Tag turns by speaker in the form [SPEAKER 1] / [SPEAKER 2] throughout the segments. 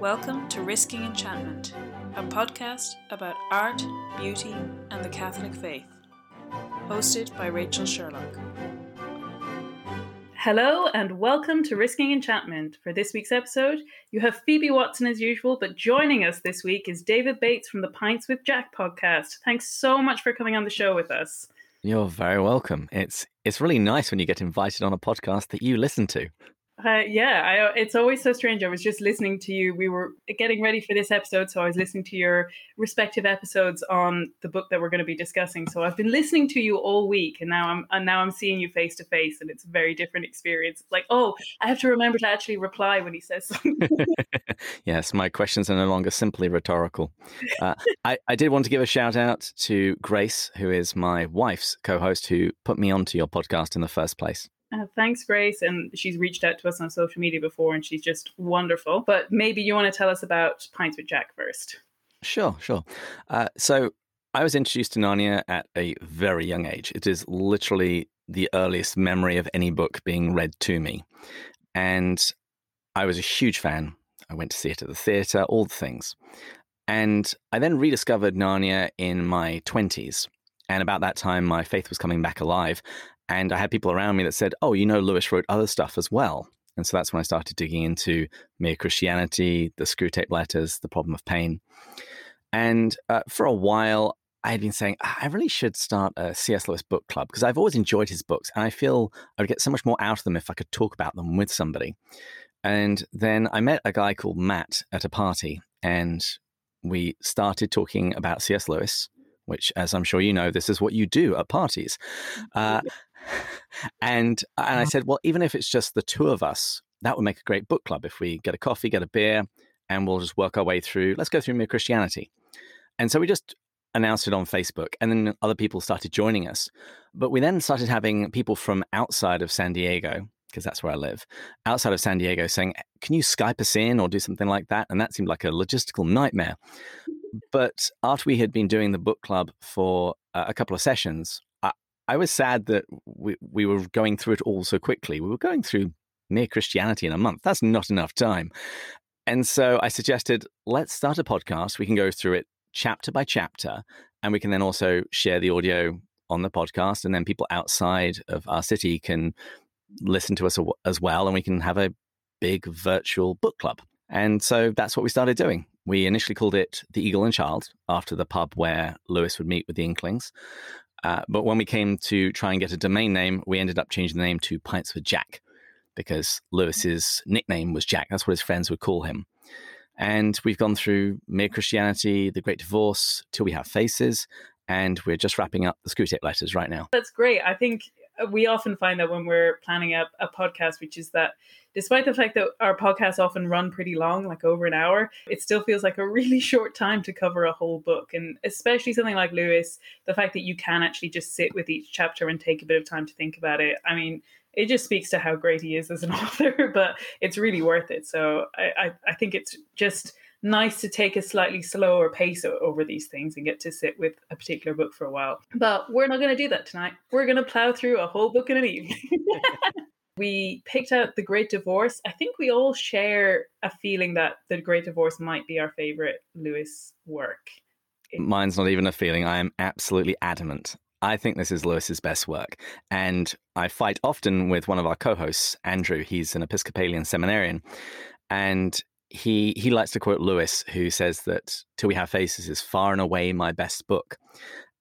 [SPEAKER 1] Welcome to Risking Enchantment, a podcast about art, beauty, and the Catholic faith. Hosted by Rachel Sherlock.
[SPEAKER 2] Hello and welcome to Risking Enchantment. For this week's episode, you have Phoebe Watson as usual, but joining us this week is David Bates from the Pints with Jack podcast. Thanks so much for coming on the show with us.
[SPEAKER 3] You're very welcome. It's it's really nice when you get invited on a podcast that you listen to.
[SPEAKER 2] Uh, yeah, I, it's always so strange. I was just listening to you. We were getting ready for this episode, so I was listening to your respective episodes on the book that we're going to be discussing. So I've been listening to you all week, and now I'm and now I'm seeing you face to face, and it's a very different experience. It's like, oh, I have to remember to actually reply when he says something.
[SPEAKER 3] yes, my questions are no longer simply rhetorical. Uh, I, I did want to give a shout out to Grace, who is my wife's co-host, who put me onto your podcast in the first place.
[SPEAKER 2] Uh, thanks, Grace. And she's reached out to us on social media before, and she's just wonderful. But maybe you want to tell us about Pints with Jack first.
[SPEAKER 3] Sure, sure. Uh, so I was introduced to Narnia at a very young age. It is literally the earliest memory of any book being read to me. And I was a huge fan. I went to see it at the theatre, all the things. And I then rediscovered Narnia in my 20s. And about that time, my faith was coming back alive. And I had people around me that said, Oh, you know, Lewis wrote other stuff as well. And so that's when I started digging into Mere Christianity, the Screwtape Letters, the problem of pain. And uh, for a while, I had been saying, I really should start a C.S. Lewis book club because I've always enjoyed his books. And I feel I would get so much more out of them if I could talk about them with somebody. And then I met a guy called Matt at a party, and we started talking about C.S. Lewis, which, as I'm sure you know, this is what you do at parties. Uh, and and I said, well, even if it's just the two of us, that would make a great book club. If we get a coffee, get a beer, and we'll just work our way through. Let's go through Mere Christianity. And so we just announced it on Facebook, and then other people started joining us. But we then started having people from outside of San Diego, because that's where I live, outside of San Diego, saying, "Can you Skype us in or do something like that?" And that seemed like a logistical nightmare. But after we had been doing the book club for uh, a couple of sessions, I was sad that we, we were going through it all so quickly. We were going through mere Christianity in a month. That's not enough time. And so I suggested, let's start a podcast. We can go through it chapter by chapter, and we can then also share the audio on the podcast. And then people outside of our city can listen to us as well, and we can have a big virtual book club. And so that's what we started doing. We initially called it The Eagle and Child after the pub where Lewis would meet with the Inklings. Uh, but when we came to try and get a domain name, we ended up changing the name to Pints with Jack because Lewis's nickname was Jack. That's what his friends would call him. And we've gone through Mere Christianity, The Great Divorce, Till We Have Faces, and we're just wrapping up the Screwtape Letters right now.
[SPEAKER 2] That's great. I think we often find that when we're planning a, a podcast, which is that despite the fact that our podcasts often run pretty long, like over an hour, it still feels like a really short time to cover a whole book. And especially something like Lewis, the fact that you can actually just sit with each chapter and take a bit of time to think about it. I mean, it just speaks to how great he is as an author, but it's really worth it. So I, I, I think it's just nice to take a slightly slower pace over these things and get to sit with a particular book for a while. But we're not going to do that tonight. We're going to plow through a whole book in an evening. we picked out The Great Divorce. I think we all share a feeling that The Great Divorce might be our favorite Lewis work.
[SPEAKER 3] Mine's not even a feeling. I am absolutely adamant. I think this is Lewis's best work. And I fight often with one of our co hosts, Andrew. He's an Episcopalian seminarian. And he he likes to quote Lewis, who says that "Till We Have Faces" is far and away my best book.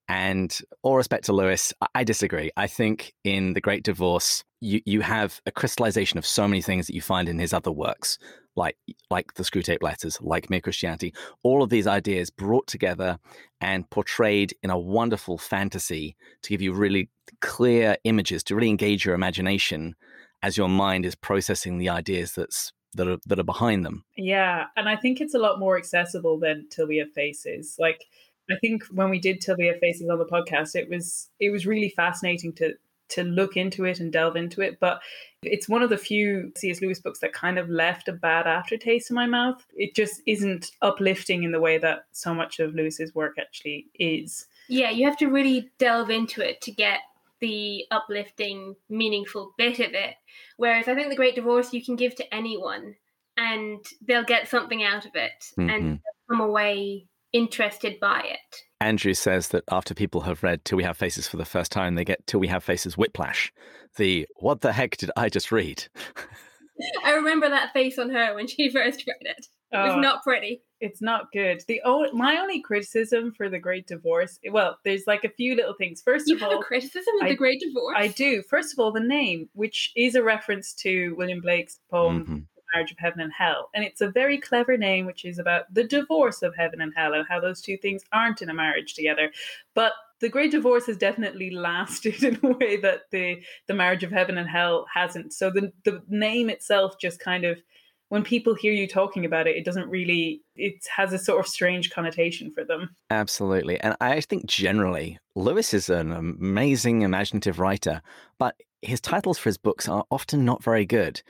[SPEAKER 3] And all respect to Lewis, I disagree. I think in The Great Divorce, you, you have a crystallization of so many things that you find in his other works, like like the Screwtape Letters, like Mere Christianity. All of these ideas brought together and portrayed in a wonderful fantasy to give you really clear images to really engage your imagination as your mind is processing the ideas that's that are that are behind them.
[SPEAKER 2] Yeah, and I think it's a lot more accessible than Till We Have Faces. Like I think when we did Till We Have Faces on the podcast, it was it was really fascinating to to look into it and delve into it. But it's one of the few C.S. Lewis books that kind of left a bad aftertaste in my mouth. It just isn't uplifting in the way that so much of Lewis's work actually is.
[SPEAKER 4] Yeah, you have to really delve into it to get the uplifting, meaningful bit of it. Whereas I think The Great Divorce you can give to anyone and they'll get something out of it
[SPEAKER 3] Mhm.
[SPEAKER 4] and come away interested by it.
[SPEAKER 3] Andrew says that after people have read Till We Have Faces for the first time, they get Till We Have Faces whiplash. The what the heck did I just read?
[SPEAKER 4] I remember that face on her when she first read it. It was
[SPEAKER 2] Oh,
[SPEAKER 4] not pretty.
[SPEAKER 2] it's not good. The o- my only criticism for the Great Divorce, well, there's like a few little things. First
[SPEAKER 4] You
[SPEAKER 2] of
[SPEAKER 4] have a
[SPEAKER 2] all,
[SPEAKER 4] criticism of
[SPEAKER 2] I-
[SPEAKER 4] the Great Divorce.
[SPEAKER 2] I do. First of all, the name, which is a reference to William Blake's poem
[SPEAKER 3] Mhm.
[SPEAKER 2] The Marriage of Heaven and Hell, and it's a very clever name, which is about the divorce of heaven and hell and how those two things aren't in a marriage together. But the Great Divorce has definitely lasted in a way that the the Marriage of Heaven and Hell hasn't. So the the name itself just kind of when people hear you talking about it, it doesn't really it has a sort of strange connotation for them.
[SPEAKER 3] Absolutely. And I think generally, Lewis is an amazing imaginative writer, but his titles for his books are often not very good.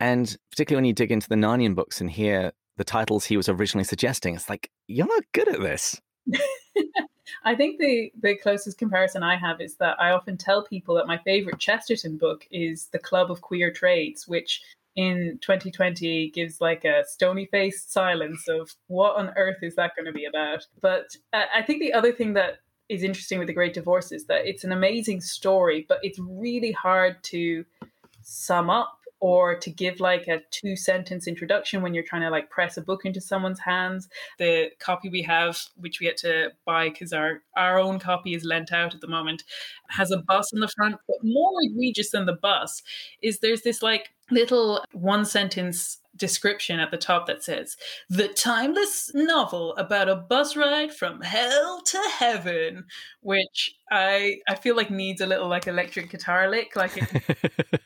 [SPEAKER 3] And particularly when you dig into the Narnian books and hear the titles he was originally suggesting, it's like, you're not good at this.
[SPEAKER 2] I think the the closest comparison I have is that I often tell people that my favorite Chesterton book is The Club of Queer Trades, which in 2020 gives like a stony faced silence of what on earth is that going to be about. But I I think the other thing that is interesting with The Great Divorce is that it's an amazing story, but it's really hard to sum up or to give like a two sentence introduction when you're trying to like press a book into someone's hands the copy we have, which we had to buy because our our own copy is lent out at the moment, has a bus on the front. But more egregious than the bus is there's this like little one sentence description at the top that says the timeless novel about a bus ride from hell to heaven which i i feel like needs a little like electric guitar lick like it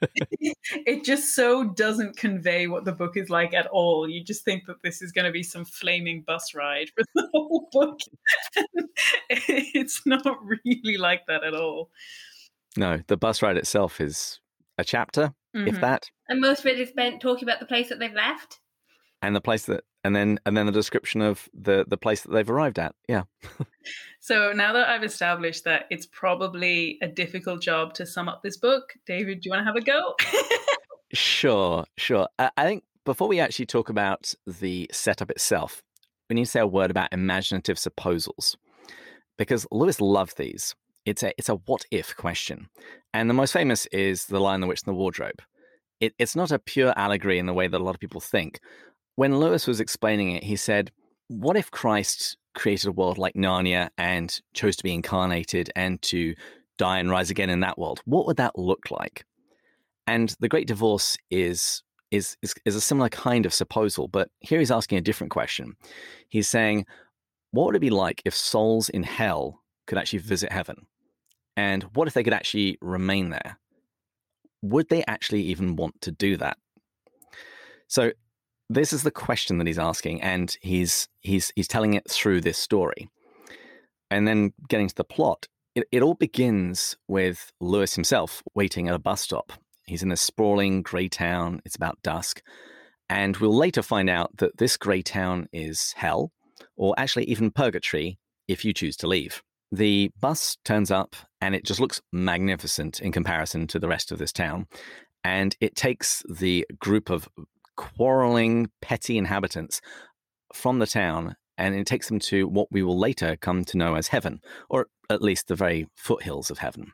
[SPEAKER 2] it just so doesn't convey what the book is like at all. You just think that this is going to be some flaming bus ride for the whole book. it's not really like that at all.
[SPEAKER 3] no, the bus ride itself is a chapter, if
[SPEAKER 2] Mhm.
[SPEAKER 3] that,
[SPEAKER 4] and most of it is spent talking about the place that they've left.
[SPEAKER 3] and the place that, and then and then the description of the the place that they've arrived at. Yeah.
[SPEAKER 2] So now that I've established that it's probably a difficult job to sum up this book, David, do you want to have a go?
[SPEAKER 3] Sure, sure. I, I think before we actually talk about the setup itself, we need to say a word about imaginative supposals, because Lewis loved these. It's a it's a what if question, and the most famous is the Lion, the Witch, and the Wardrobe. It, it's not a pure allegory in the way that a lot of people think. When Lewis was explaining it, he said, "What if Christ created a world like Narnia and chose to be incarnated and to die and rise again in that world? What would that look like?" And the Great Divorce is is is, is a similar kind of supposal, but here he's asking a different question. He's saying, what would it be like if souls in hell could actually visit heaven? And what if they could actually remain there? Would they actually even want to do that? So this is the question that he's asking, and he's he's he's telling it through this story. And then getting to the plot, it, it all begins with Lewis himself waiting at a bus stop He's in a sprawling grey town. It's about dusk. And we'll later find out that this grey town is hell, or actually even purgatory if you choose to leave. The bus turns up and it just looks magnificent in comparison to the rest of this town. And it takes the group of quarreling, petty inhabitants from the town and it takes them to what we will later come to know as heaven, or at least the very foothills of heaven.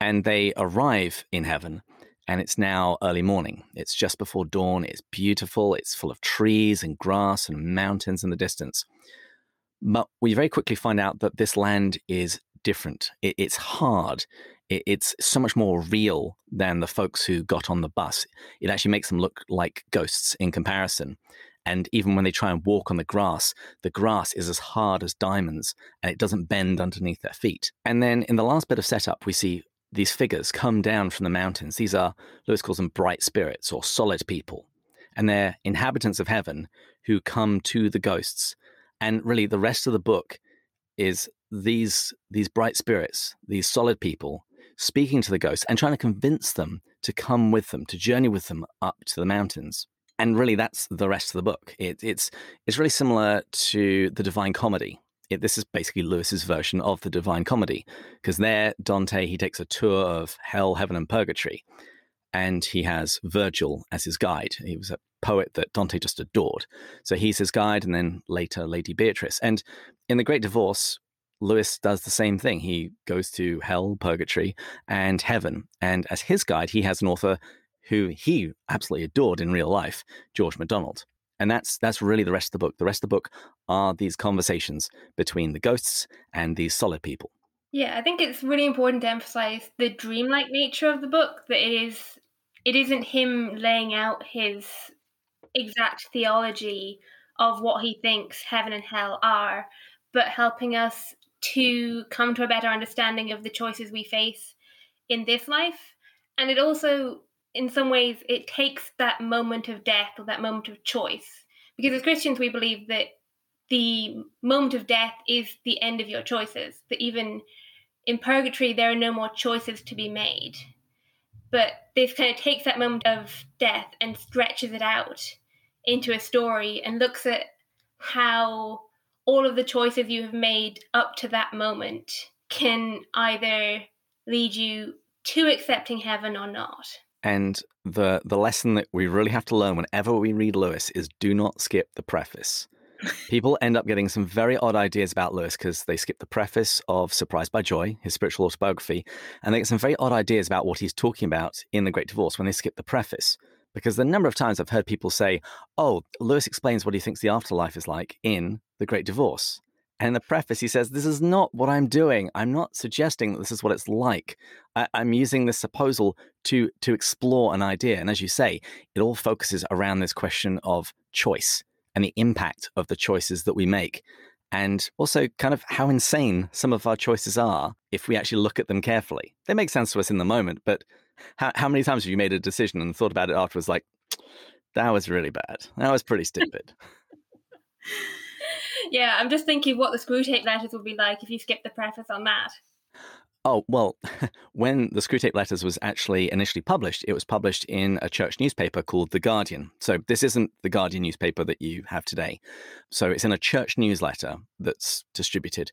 [SPEAKER 3] And they arrive in heaven and it's now early morning. It's just before dawn. It's beautiful. It's full of trees and grass and mountains in the distance. But we very quickly find out that this land is different. It, it's hard. It, it's so much more real than the folks who got on the bus. It actually makes them look like ghosts in comparison. And even when they try and walk on the grass, the grass is as hard as diamonds and it doesn't bend underneath their feet. And then in the last bit of setup, we see these figures come down from the mountains. These are, Lewis calls them bright spirits or solid people. And they're inhabitants of heaven who come to the ghosts. And really, the rest of the book is these, these bright spirits, these solid people, speaking to the ghosts and trying to convince them to come with them, to journey with them up to the mountains. And really, that's the rest of the book. It, it's, it's really similar to the Divine Comedy, it, this is basically Lewis's version of the Divine Comedy, because there Dante he takes a tour of hell, heaven, and purgatory, and he has Virgil as his guide. He was a poet that Dante just adored. So he's his guide, and then later Lady Beatrice. And in The Great Divorce, Lewis does the same thing. He goes to hell, purgatory, and heaven. And as his guide, he has an author who he absolutely adored in real life, George MacDonald. And that's that's really the rest of the book. The rest of the book are these conversations between the ghosts and these solid people.
[SPEAKER 4] Yeah, I think it's really important to emphasize the dreamlike nature of the book. That it is, it isn't him laying out his exact theology of what he thinks heaven and hell are, but helping us to come to a better understanding of the choices we face in this life. And it also, in some ways, it takes that moment of death or that moment of choice. Because as Christians, we believe that the moment of death is the end of your choices, that even in purgatory, there are no more choices to be made. But this kind of takes that moment of death and stretches it out into a story and looks at how all of the choices you have made up to that moment can either lead you to accepting heaven or not.
[SPEAKER 3] And the the lesson that we really have to learn whenever we read Lewis is do not skip the preface. People end up getting some very odd ideas about Lewis because they skip the preface of Surprised by Joy, his spiritual autobiography, and they get some very odd ideas about what he's talking about in The Great Divorce when they skip the preface. Because the number of times I've heard people say, Oh, Lewis explains what he thinks the afterlife is like in The Great Divorce. And in the preface, he says, This is not what I'm doing. I'm not suggesting that this is what it's like. I, am using this supposal to, to explore an idea. And as you say, it all focuses around this question of choice and the impact of the choices that we make. And also, kind of how insane some of our choices are if we actually look at them carefully. They make sense to us in the moment, but how, how many times have you made a decision and thought about it afterwards, like, that was really bad. That was pretty stupid.
[SPEAKER 4] yeah, I'm just thinking what the Screwtape letters would be like if you skipped the preface on that.
[SPEAKER 3] Oh, well, when the Screwtape Letters was actually initially published, it was published in a church newspaper called The Guardian. So this isn't the Guardian newspaper that you have today. So it's in a church newsletter that's distributed.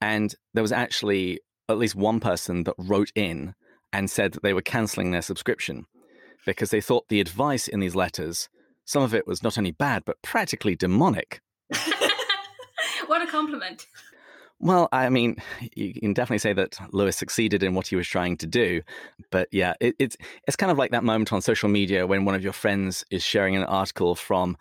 [SPEAKER 3] And there was actually at least one person that wrote in and said that they were canceling their subscription because they thought the advice in these letters, some of it was not only bad, but practically demonic.
[SPEAKER 4] what a compliment.
[SPEAKER 3] Well, I mean, you can definitely say that Lewis succeeded in what he was trying to do, but yeah, it, it's it's kind of like that moment on social media when one of your friends is sharing an article from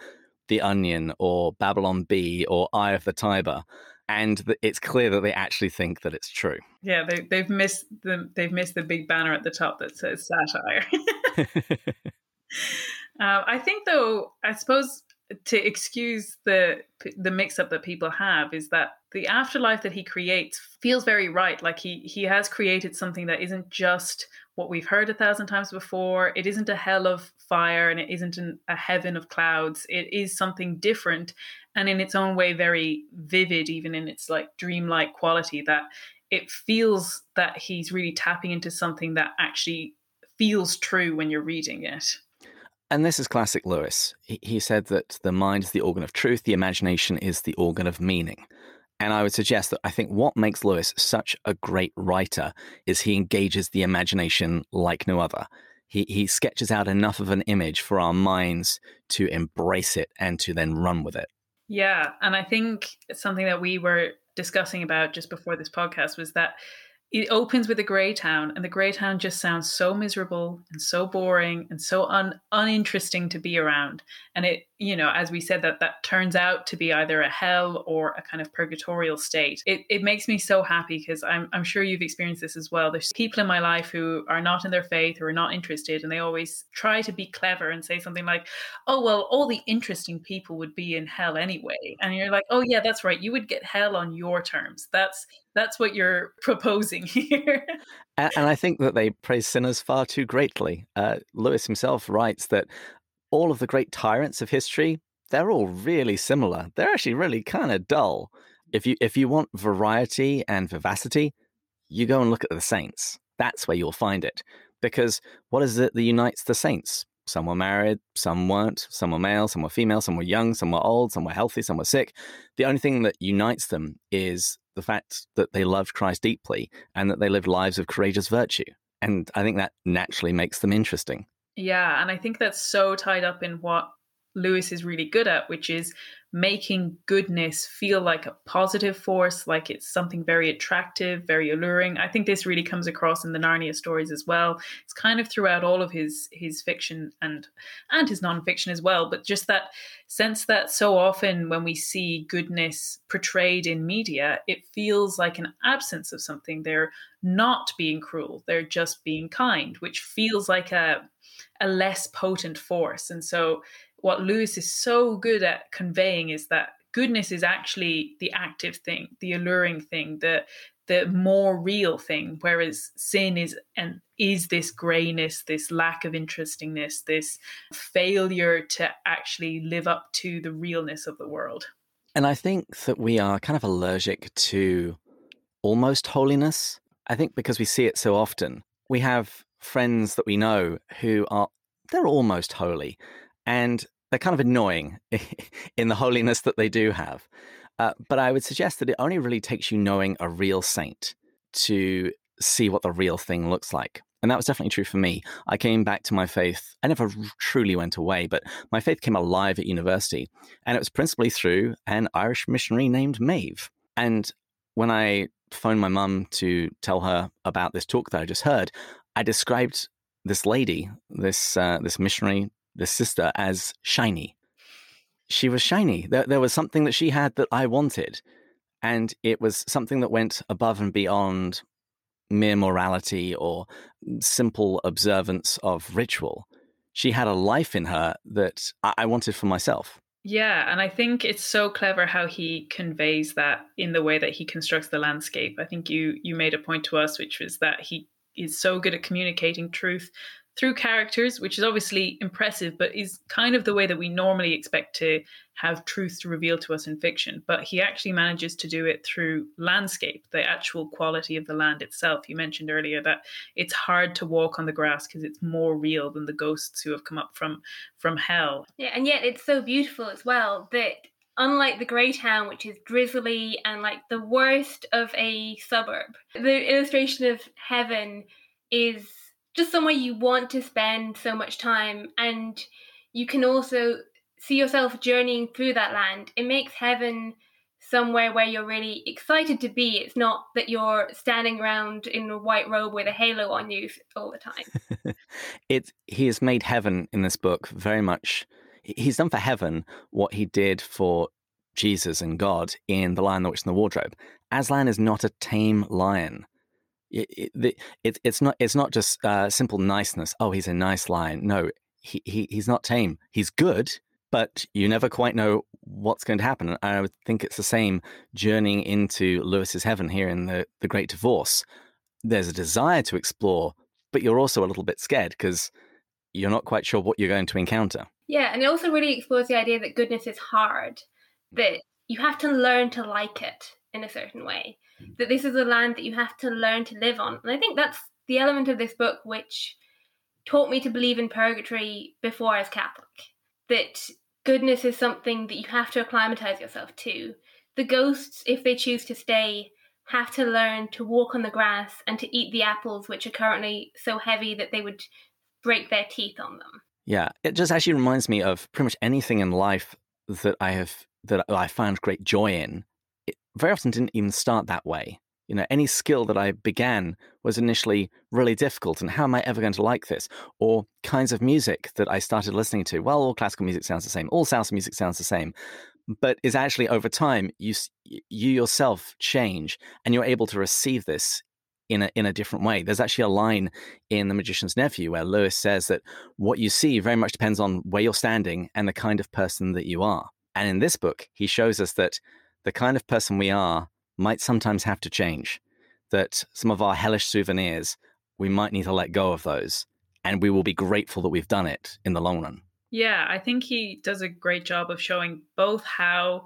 [SPEAKER 3] The Onion or Babylon Bee or Eye of the Tiber, and it's clear that they actually think that it's true.
[SPEAKER 2] Yeah, they, they've missed the they've missed the big banner at the top that says satire. uh, I think, though, I suppose to excuse the the mix up that people have is that the afterlife that he creates feels very right. Like he he has created something that isn't just what we've heard a thousand times before. It isn't a hell of fire and it isn't an, a heaven of clouds. It is something different and in its own way very vivid even in its like dreamlike quality that it feels that he's really tapping into something that actually feels true when you're reading it
[SPEAKER 3] and this is classic Lewis. He said that the mind is the organ of truth, the imagination is the organ of meaning. And I would suggest that I think what makes Lewis such a great writer is he engages the imagination like no other. He, he sketches out enough of an image for our minds to embrace it and to then run with it.
[SPEAKER 2] Yeah. And I think something that we were discussing about just before this podcast was that it opens with a grey town and the grey town just sounds so miserable and so boring and so un, uninteresting to be around. And it you know as we said that that turns out to be either a hell or a kind of purgatorial state. It, it makes me so happy because I'm, I'm sure you've experienced this as well. There's people in my life who are not in their faith who are not interested and they always try to be clever and say something like oh well all the interesting people would be in hell anyway. And you're like oh yeah that's right. You would get hell on your terms. That's that's what you're proposing here.
[SPEAKER 3] and, and, I think that they praise sinners far too greatly. Uh, Lewis himself writes that all of the great tyrants of history, they're all really similar. They're actually really kind of dull. If you if you want variety and vivacity, you go and look at the saints. That's where you'll find it. Because what is it that unites the saints? Some were married, some weren't, some were male, some were female, some were young, some were old, some were healthy, some were sick. The only thing that unites them is the fact that they loved Christ deeply and that they lived lives of courageous virtue. And I think that naturally makes them interesting.
[SPEAKER 2] Yeah, and I think that's so tied up in what Lewis is really good at, which is making goodness feel like a positive force, like it's something very attractive, very alluring. I think this really comes across in the Narnia stories as well. It's kind of throughout all of his his fiction and and his nonfiction as well. But just that sense that so often when we see goodness portrayed in media, it feels like an absence of something. They're not being cruel; they're just being kind, which feels like a a less potent force. And so what Lewis is so good at conveying is that goodness is actually the active thing, the alluring thing, the the more real thing, whereas sin is and is this grayness, this lack of interestingness, this failure to actually live up to the realness of the world.
[SPEAKER 3] And I think that we are kind of allergic to almost holiness. I think because we see it so often. We have friends that we know who are they're almost holy and they're kind of annoying in the holiness that they do have. Uh, but I would suggest that it only really takes you knowing a real saint to see what the real thing looks like. And that was definitely true for me. I came back to my faith. I never truly went away, but my faith came alive at university. And it was principally through an Irish missionary named Maeve. And when I phoned my mum to tell her about this talk that I just heard, I described this lady, this uh, this missionary the sister as shiny. She was shiny. There, there was something that she had that I wanted. And it was something that went above and beyond mere morality or simple observance of ritual. She had a life in her that I, I wanted for myself.
[SPEAKER 2] Yeah, and I think it's so clever how he conveys that in the way that he constructs the landscape. I think you you made a point to us, which was that he is so good at communicating truth through characters, which is obviously impressive, but is kind of the way that we normally expect to have truth to reveal to us in fiction. But he actually manages to do it through landscape, the actual quality of the land itself. You mentioned earlier that it's hard to walk on the grass because it's more real than the ghosts who have come up from from hell.
[SPEAKER 4] Yeah, and yet it's so beautiful as well that unlike the grey town which is drizzly and like the worst of a suburb the illustration of heaven is just somewhere you want to spend so much time and you can also see yourself journeying through that land. It makes heaven somewhere where you're really excited to be. It's not that you're standing around in a white robe with a halo on you all the time.
[SPEAKER 3] it he has made heaven in this book very much he's done for heaven what he did for Jesus and God in The Lion, the Witch, and the Wardrobe. Aslan is not a tame lion it, it, it's not it's not just uh, simple niceness. Oh, he's a nice lion. No, he, he he's not tame. He's good, but you never quite know what's going to happen. And I would think it's the same journeying into Lewis's heaven here in the the Great Divorce. There's a desire to explore, but you're also a little bit scared because you're not quite sure what you're going to encounter.
[SPEAKER 4] Yeah, and it also really explores the idea that goodness is hard, that you have to learn to like it in a certain way that this is a land that you have to learn to live on. And I think that's the element of this book which taught me to believe in purgatory before I was Catholic. That goodness is something that you have to acclimatize yourself to. The ghosts, if they choose to stay, have to learn to walk on the grass and to eat the apples, which are currently so heavy that they would break their teeth on them.
[SPEAKER 3] Yeah, it just actually reminds me of pretty much anything in life that I have that I found great joy in very often didn't even start that way. You know, any skill that I began was initially really difficult, and how am I ever going to like this? Or kinds of music that I started listening to. Well, all classical music sounds the same, all salsa music sounds the same, but is actually over time you you yourself change, and you're able to receive this in a in a different way. There's actually a line in The Magician's Nephew where Lewis says that what you see very much depends on where you're standing and the kind of person that you are. And in this book, he shows us that the kind of person we are might sometimes have to change. That some of our hellish souvenirs, we might need to let go of those. And we will be grateful that we've done it in the long run.
[SPEAKER 2] Yeah, I think he does a great job of showing both how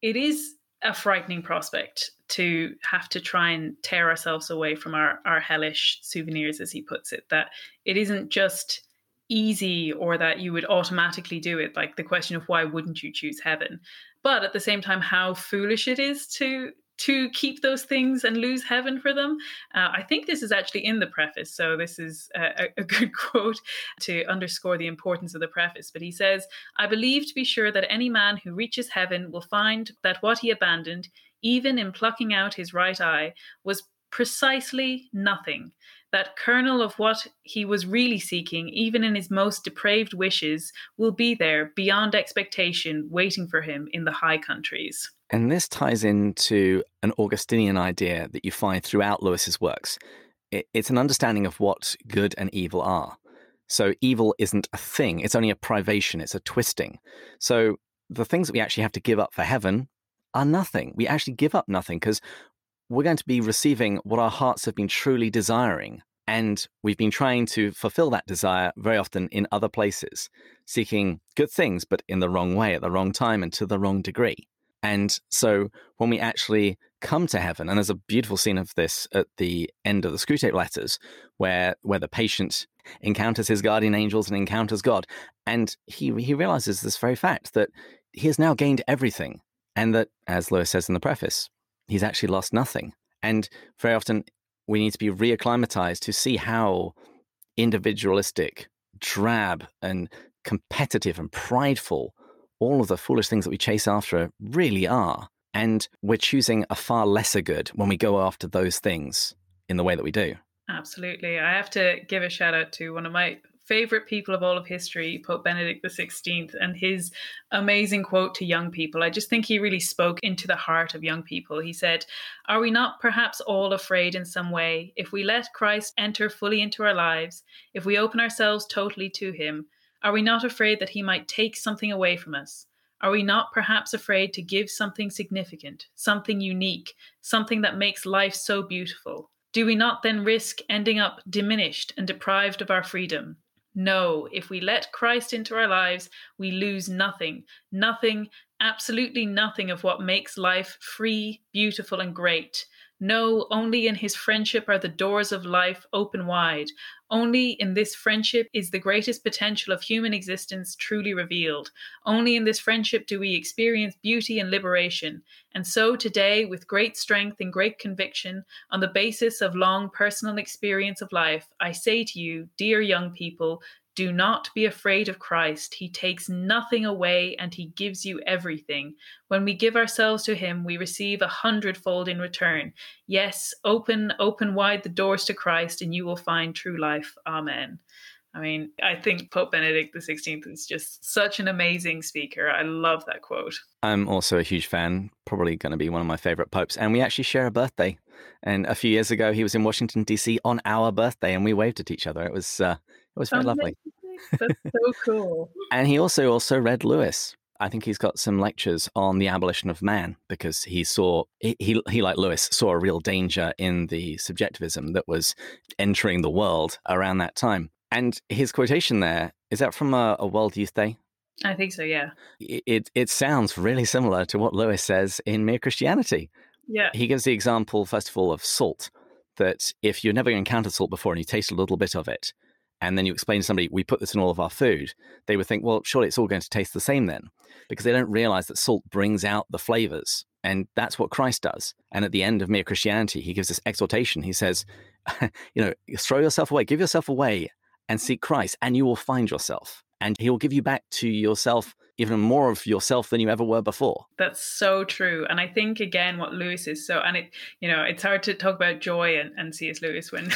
[SPEAKER 2] it is a frightening prospect to have to try and tear ourselves away from our, our hellish souvenirs, as he puts it, that it isn't just easy or that you would automatically do it like the question of why wouldn't you choose heaven but at the same time how foolish it is to to keep those things and lose heaven for them. Uh, I think this is actually in the preface, so this is a, a good quote to underscore the importance of the preface. But he says, I believe to be sure that any man who reaches heaven will find that what he abandoned, even in plucking out his right eye, was precisely nothing. That kernel of what he was really seeking, even in his most depraved wishes, will be there beyond expectation, waiting for him in the high countries.
[SPEAKER 3] And this ties into an Augustinian idea that you find throughout Lewis's works. It's an understanding of what good and evil are. So evil isn't a thing, it's only a privation, it's a twisting. So the things that we actually have to give up for heaven are nothing. We actually give up nothing because we're going to be receiving what our hearts have been truly desiring. And we've been trying to fulfill that desire very often in other places, seeking good things, but in the wrong way, at the wrong time, and to the wrong degree. And so when we actually come to heaven, and there's a beautiful scene of this at the end of the Screwtape letters, where where the patient encounters his guardian angels and encounters God, and he he realizes this very fact that he has now gained everything, and that, as Lewis says in the preface, he's actually lost nothing. And very often we need to be reacclimatized to see how individualistic, drab, and competitive and prideful all of the foolish things that we chase after really are. And we're choosing a far lesser good when we go after those things in the way that we do.
[SPEAKER 2] Absolutely. I have to give a shout out to one of my favorite people of all of history, Pope Benedict XVI, and his amazing quote to young people. I just think he really spoke into the heart of young people. He said, Are we not perhaps all afraid in some way if we let Christ enter fully into our lives, if we open ourselves totally to him? Are we not afraid that he might take something away from us? Are we not perhaps afraid to give something significant, something unique, something that makes life so beautiful? Do we not then risk ending up diminished and deprived of our freedom? No, if we let Christ into our lives, we lose nothing, nothing, absolutely nothing of what makes life free, beautiful, and great. No, only in his friendship are the doors of life open wide. Only in this friendship is the greatest potential of human existence truly revealed. Only in this friendship do we experience beauty and liberation. And so today, with great strength and great conviction, on the basis of long personal experience of life, I say to you, dear young people, do not be afraid of Christ. He takes nothing away and he gives you everything. When we give ourselves to him, we receive a hundredfold in return. Yes, open, open wide the doors to Christ and you will find true life. Amen. I mean, I think Pope Benedict XVI is just such an amazing speaker. I love that quote.
[SPEAKER 3] I'm also a huge fan, probably going to be one of my favorite popes. And we actually share a birthday. And a few years ago, he was in Washington, D.C. on our birthday, and we waved at each other. It was uh, it was very lovely.
[SPEAKER 2] That's so cool.
[SPEAKER 3] and he also also read Lewis. I think he's got some lectures on the abolition of man because he saw he, he, he like Lewis saw a real danger in the subjectivism that was entering the world around that time. And his quotation there is that from a, a World Youth Day.
[SPEAKER 2] I think so. Yeah.
[SPEAKER 3] It, it it sounds really similar to what Lewis says in Mere Christianity.
[SPEAKER 2] Yeah.
[SPEAKER 3] He gives the example first of all of salt. That if you've never encountered salt before and you taste a little bit of it, and then you explain to somebody, we put this in all of our food, they would think, well, surely it's all going to taste the same then, because they don't realize that salt brings out the flavors. And that's what Christ does. And at the end of Mere Christianity, he gives this exhortation. He says, you know, throw yourself away, give yourself away and seek Christ, and you will find yourself. And he will give you back to yourself even more of yourself than you ever were before.
[SPEAKER 2] That's so true. And I think again what Lewis is so and it you know, it's hard to talk about joy and, and C.S. Lewis when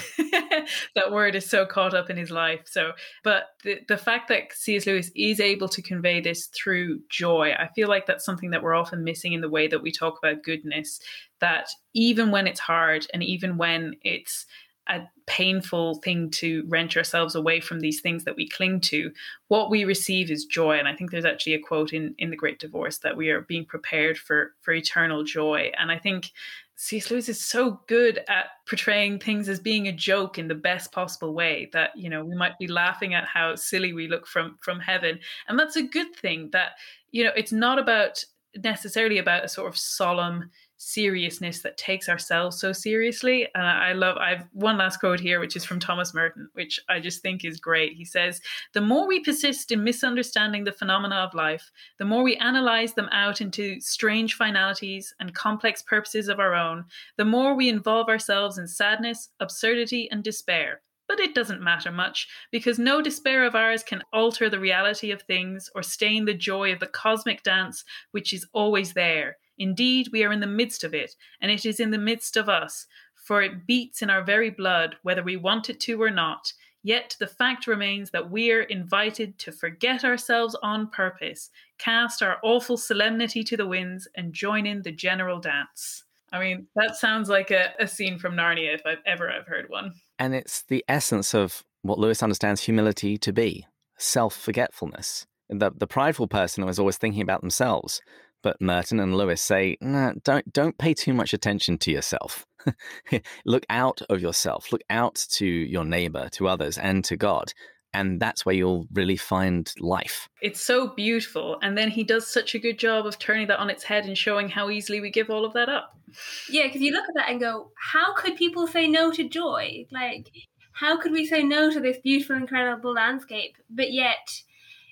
[SPEAKER 2] that word is so caught up in his life. So but the the fact that C.S. Lewis is able to convey this through joy, I feel like that's something that we're often missing in the way that we talk about goodness. That even when it's hard and even when it's a painful thing to wrench ourselves away from these things that we cling to. What we receive is joy. And I think there's actually a quote in, in The Great Divorce that we are being prepared for, for eternal joy. And I think C.S. Lewis is so good at portraying things as being a joke in the best possible way that, you know, we might be laughing at how silly we look from from heaven. And that's a good thing that, you know, it's not about necessarily about a sort of solemn seriousness that takes ourselves so seriously. And I love, I've one last quote here, which is from Thomas Merton, which I just think is great. He says, The more we persist in misunderstanding the phenomena of life, the more we analyze them out into strange finalities and complex purposes of our own, the more we involve ourselves in sadness, absurdity, and despair. But it doesn't matter much, because no despair of ours can alter the reality of things or stain the joy of the cosmic dance which is always there Indeed, we are in the midst of it, and it is in the midst of us, for it beats in our very blood, whether we want it to or not. Yet the fact remains that we're invited to forget ourselves on purpose, cast our awful solemnity to the winds, and join in the general dance. I mean, that sounds like a, a scene from Narnia if I've ever I've heard one.
[SPEAKER 3] And it's the essence of what Lewis understands humility to be self-forgetfulness. The, the prideful person is always thinking about themselves. But Merton and Lewis say, nah, don't don't pay too much attention to yourself. Look out of yourself. Look out to your neighbor, to others, and to God. And that's where you'll really find life.
[SPEAKER 2] It's so beautiful. And then he does such a good job of turning that on its head and showing how easily we give all of that up.
[SPEAKER 4] Yeah, because you look at that and go, how could people say no to joy? Like, how could we say no to this beautiful, incredible landscape? But yet,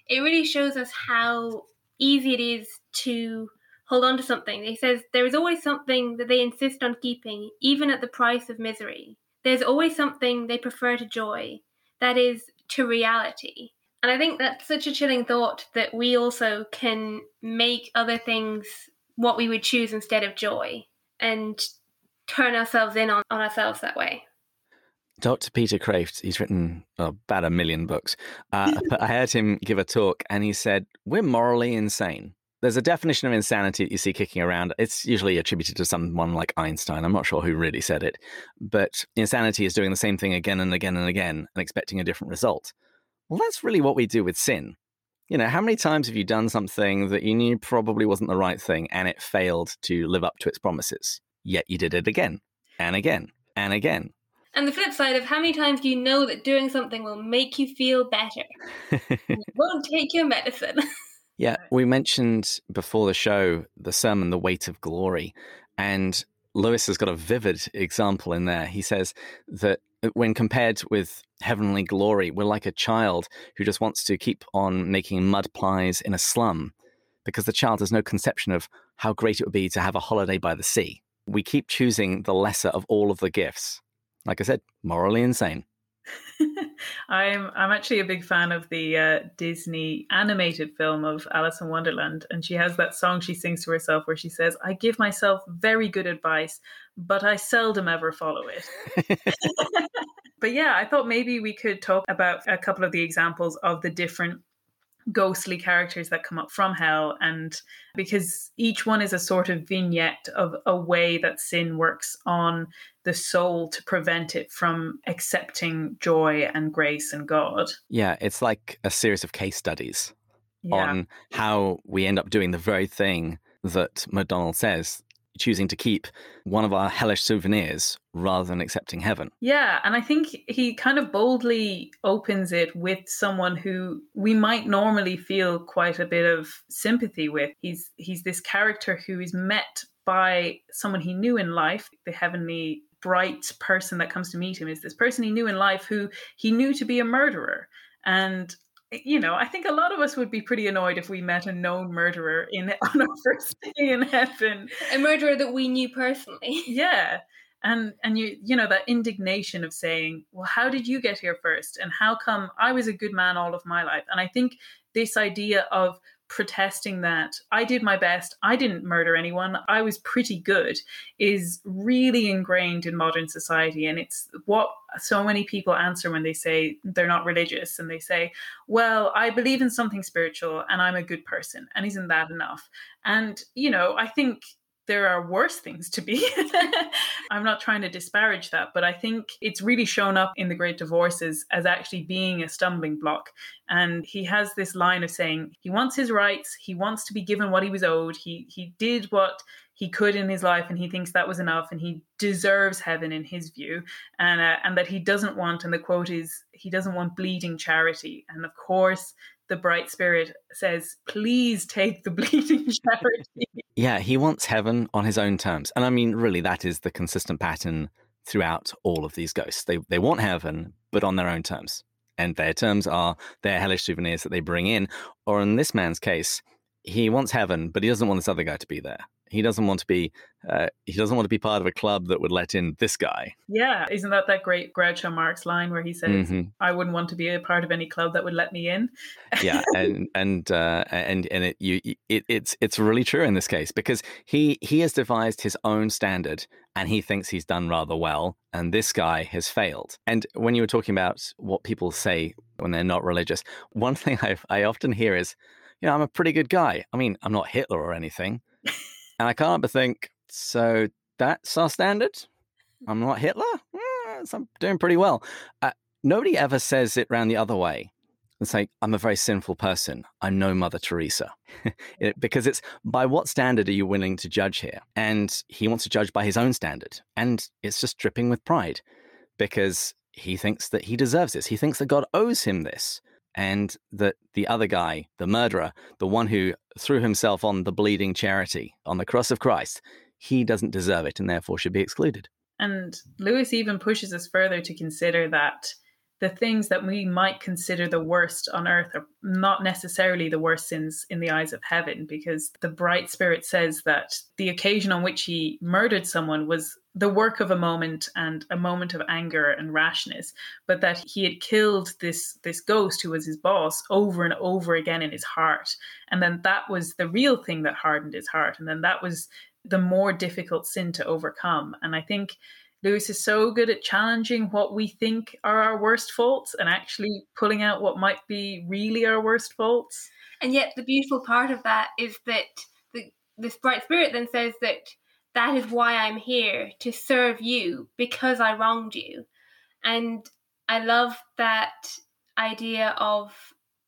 [SPEAKER 4] it really shows us how easy it is to hold on to something. He says there is always something that they insist on keeping, even at the price of misery. There's always something they prefer to joy, that is, to reality. And I think that's such a chilling thought that we also can make other things what we would choose instead of joy and turn ourselves in on, on ourselves that way.
[SPEAKER 3] Dr. Peter Kreeft, he's written oh, about a million books. Uh, I heard him give a talk and he said, We're morally insane. There's a definition of insanity that you see kicking around. It's usually attributed to someone like Einstein. I'm not sure who really said it. But insanity is doing the same thing again and again and again and expecting a different result. Well, that's really what we do with sin. You know, how many times have you done something that you knew probably wasn't the right thing and it failed to live up to its promises? Yet you did it again and again and again
[SPEAKER 4] and the flip side of how many times do you know that doing something will make you feel better? you won't take your medicine.
[SPEAKER 3] yeah, we mentioned before the show the sermon, The Weight of Glory. And Lewis has got a vivid example in there. He says that uh, when compared with heavenly glory, we're like a child who just wants to keep on making mud pies in a slum because the child has no conception of how great it would be to have a holiday by the sea. We keep choosing the lesser of all of the gifts like I said, morally insane.
[SPEAKER 2] I'm I'm actually a big fan of the uh, Disney animated film of Alice in Wonderland, and she has that song she sings to herself where she says, "I give myself very good advice, but I seldom ever follow it." but yeah, I thought maybe we could talk about a couple of the examples of the different ghostly characters that come up from hell and because each one is a sort of vignette of a way that sin works on the soul to prevent it from accepting joy and grace and god
[SPEAKER 3] yeah it's like a series of case studies yeah. on how we end up doing the very thing that MacDonald says choosing to keep one of our hellish souvenirs rather than accepting heaven.
[SPEAKER 2] Yeah, and I think he kind of boldly opens it with someone who we might normally feel quite a bit of sympathy with. He's he's this character who is met by someone he knew in life, the heavenly bright person that comes to meet him is this person he knew in life who he knew to be a murderer. And you know, I think a lot of us would be pretty annoyed if we met a known murderer in on our first day in heaven.
[SPEAKER 4] A murderer that we knew personally.
[SPEAKER 2] Yeah. And and you you know that indignation of saying, well, how did you get here first? And how come I was a good man all of my life? And I think this idea of protesting that I did my best, I didn't murder anyone, I was pretty good, is really ingrained in modern society. And it's what so many people answer when they say they're not religious and they say, Well, I believe in something spiritual and I'm a good person. And isn't that enough? And, you know, I think there are worse things to be. I'm not trying to disparage that, but I think it's really shown up in the Great Divorces as actually being a stumbling block. And he has this line of saying he wants his rights, he wants to be given what he was owed, he he did what he could in his life and he thinks that was enough and he deserves heaven in his view and uh, and that he doesn't want and the quote is he doesn't want bleeding charity and of course the bright spirit says, "Please take the bleeding charity."
[SPEAKER 3] Yeah, he wants heaven on his own terms, and I mean, really, that is the consistent pattern throughout all of these ghosts. They they want heaven, but on their own terms, and their terms are their hellish souvenirs that they bring in. Or in this man's case, he wants heaven, but he doesn't want this other guy to be there. He doesn't want to be. Uh, he doesn't want to be part of a club that would let in this guy.
[SPEAKER 2] Yeah, isn't that that great Groucho Marx line where he says,
[SPEAKER 3] hmm
[SPEAKER 2] "I wouldn't want to be a part of any club that would let me in."
[SPEAKER 3] yeah, and and uh, and and it you it, it's it's really true in this case because he he has devised his own standard and he thinks he's done rather well, and this guy has failed. And when you were talking about what people say when they're not religious, one thing I I often hear is, you know, I'm a pretty good guy. I mean, I'm not Hitler or anything, and I can't but think, so that's our standard. I'm not Hitler. Eh, I'm doing pretty well. Uh, nobody ever says it round the other way. It's like, I'm a very sinful person. I'm no Mother Teresa. It- because it's by what standard are you willing to judge here? And he wants to judge by his own standard. And it's just dripping with pride because he thinks that he deserves this. He thinks that God owes him this. And that the other guy, the murderer, the one who threw himself on the bleeding charity on the cross of Christ, he doesn't deserve it and therefore should be excluded.
[SPEAKER 2] And Lewis even pushes us further to consider that the things that we might consider the worst on earth are not necessarily the worst sins in the eyes of heaven, because the bright spirit says that the occasion on which he murdered someone was the work of a moment and a moment of anger and rashness, but that he had killed this this ghost who was his boss over and over again in his heart. And then that was the real thing that hardened his heart. And then that was the more difficult sin to overcome. And I think Lewis is so good at challenging what we think are our worst faults and actually pulling out what might be really our worst faults.
[SPEAKER 4] And yet, the beautiful part of that is that the this bright spirit then says that that is why I'm here to serve you because I wronged you, and I love that idea of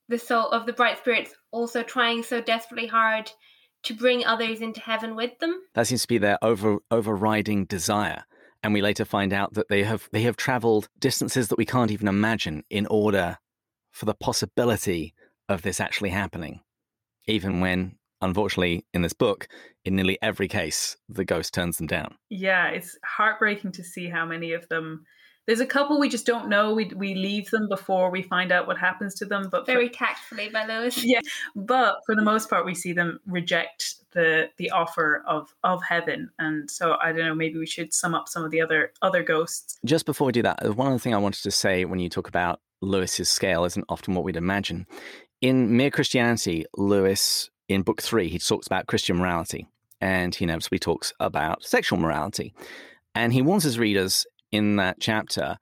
[SPEAKER 4] the soul of the bright spirits also trying so desperately hard to bring others into heaven with them.
[SPEAKER 3] That seems to be their over overriding desire. And we later find out that they have they have traveled distances that we can't even imagine in order for the possibility of this actually happening. Even when, unfortunately, in this book, in nearly every case, the ghost turns them down.
[SPEAKER 2] Yeah, it's heartbreaking to see how many of them. There's a couple we just don't know. We we leave them before we find out what happens to them. But for-
[SPEAKER 4] Very tactfully by Lewis.
[SPEAKER 2] yeah, but for the most part, we see them reject the the offer of of heaven. And so I don't know. Maybe we should sum up some of the other other ghosts.
[SPEAKER 3] Just before we do that, one other thing I wanted to say when you talk about Lewis's scale isn't often what we'd imagine. In Mere Christianity, Lewis, in book three, he talks about Christian morality and he inevitably talks about sexual morality. And he warns his readers in that chapter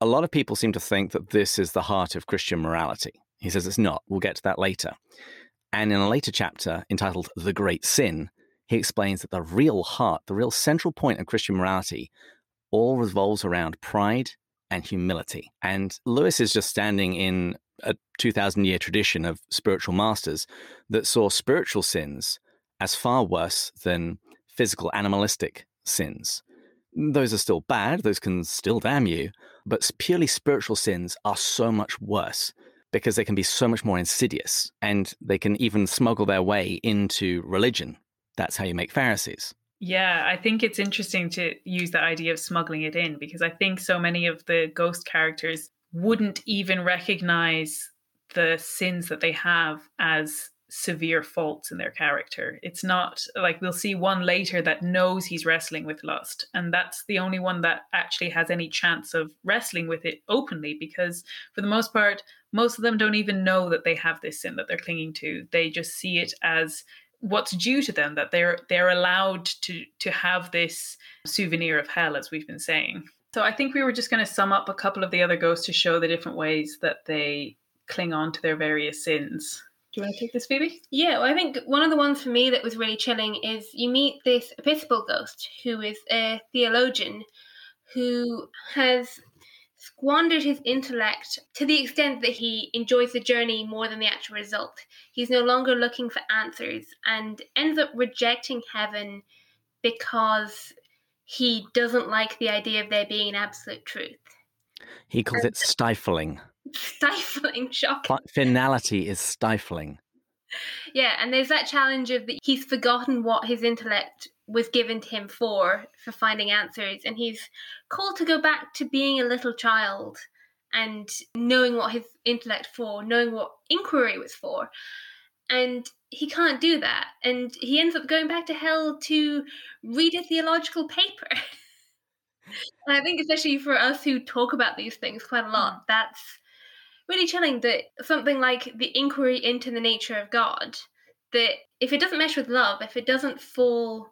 [SPEAKER 3] a lot of people seem to think that this is the heart of Christian morality. He says it's not. We'll get to that later. And in a later chapter entitled The Great Sin, he explains that the real heart, the real central point of Christian morality, all revolves around pride and humility. And Lewis is just standing in a 2,000 year tradition of spiritual masters that saw spiritual sins as far worse than physical animalistic sins. Those are still bad, those can still damn you, but purely spiritual sins are so much worse because they can be so much more insidious and they can even smuggle their way into religion. That's how you make Pharisees.
[SPEAKER 2] Yeah, I think it's interesting to use the idea of smuggling it in because I think so many of the ghost characters wouldn't even recognize the sins that they have as severe faults in their character. It's not like we'll see one later that knows he's wrestling with lust, and that's the only one that actually has any chance of wrestling with it openly because, for the most part, most of them don't even know that they have this sin that they're clinging to. They just see it as what's due to them that they're they're allowed to to have this souvenir of hell as we've been saying so i think we were just going to sum up a couple of the other ghosts to show the different ways that they cling on to their various sins do you want to take this phoebe
[SPEAKER 4] Yeah, well, I think one of the ones for me that was really chilling is you meet this Episcopal ghost who is a theologian who has squandered his intellect to the extent that he enjoys the journey more than the actual result. He's no longer looking for answers and ends up rejecting heaven because he doesn't like the idea of there being an absolute truth.
[SPEAKER 3] He calls it stifling.
[SPEAKER 4] stifling shock.
[SPEAKER 3] Finality is stifling.
[SPEAKER 4] Yeah, and there's that challenge of that he's forgotten what his intellect was given to him for, for finding answers, and he's called to go back to being a little child and knowing what his intellect for, knowing what inquiry was for. And he can't do that. And he ends up going back to hell to read a theological paper. and I think, especially for us who talk about these things quite a lot, mm. that's really chilling that something like the inquiry into the nature of God, that if it doesn't mesh with love, if it doesn't fall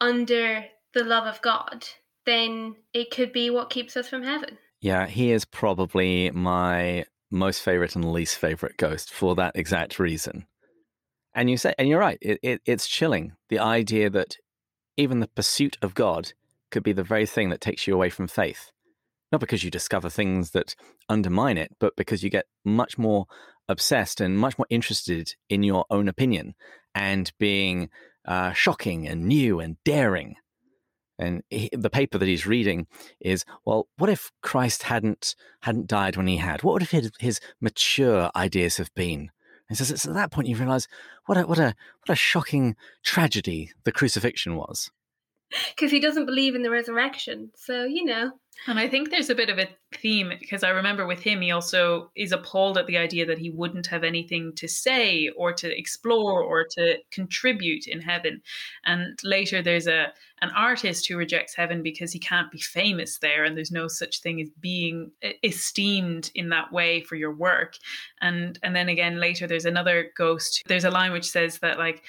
[SPEAKER 4] under the love of God, then it could be what keeps us from heaven.
[SPEAKER 3] Yeah, he is probably my most favorite and least favorite ghost for that exact reason. And you say, and you're right. It, it, it's chilling the idea that even the pursuit of God could be the very thing that takes you away from faith. Not because you discover things that undermine it, but because you get much more obsessed and much more interested in your own opinion and being uh, shocking and new and daring and he, the paper that he's reading is well what if christ hadn't hadn't died when he had what would his, his mature ideas have been and says it's at that point you realize what a what a what a shocking tragedy the crucifixion was
[SPEAKER 4] because he doesn't believe in the resurrection so you know
[SPEAKER 2] and I think there's a bit of a theme because I remember with him, he also is appalled at the idea that he wouldn't have anything to say or to explore or to contribute in heaven. And later, there's a an artist who rejects heaven because he can't be famous there, and there's no such thing as being esteemed in that way for your work. And and then again later, there's another ghost. There's a line which says that like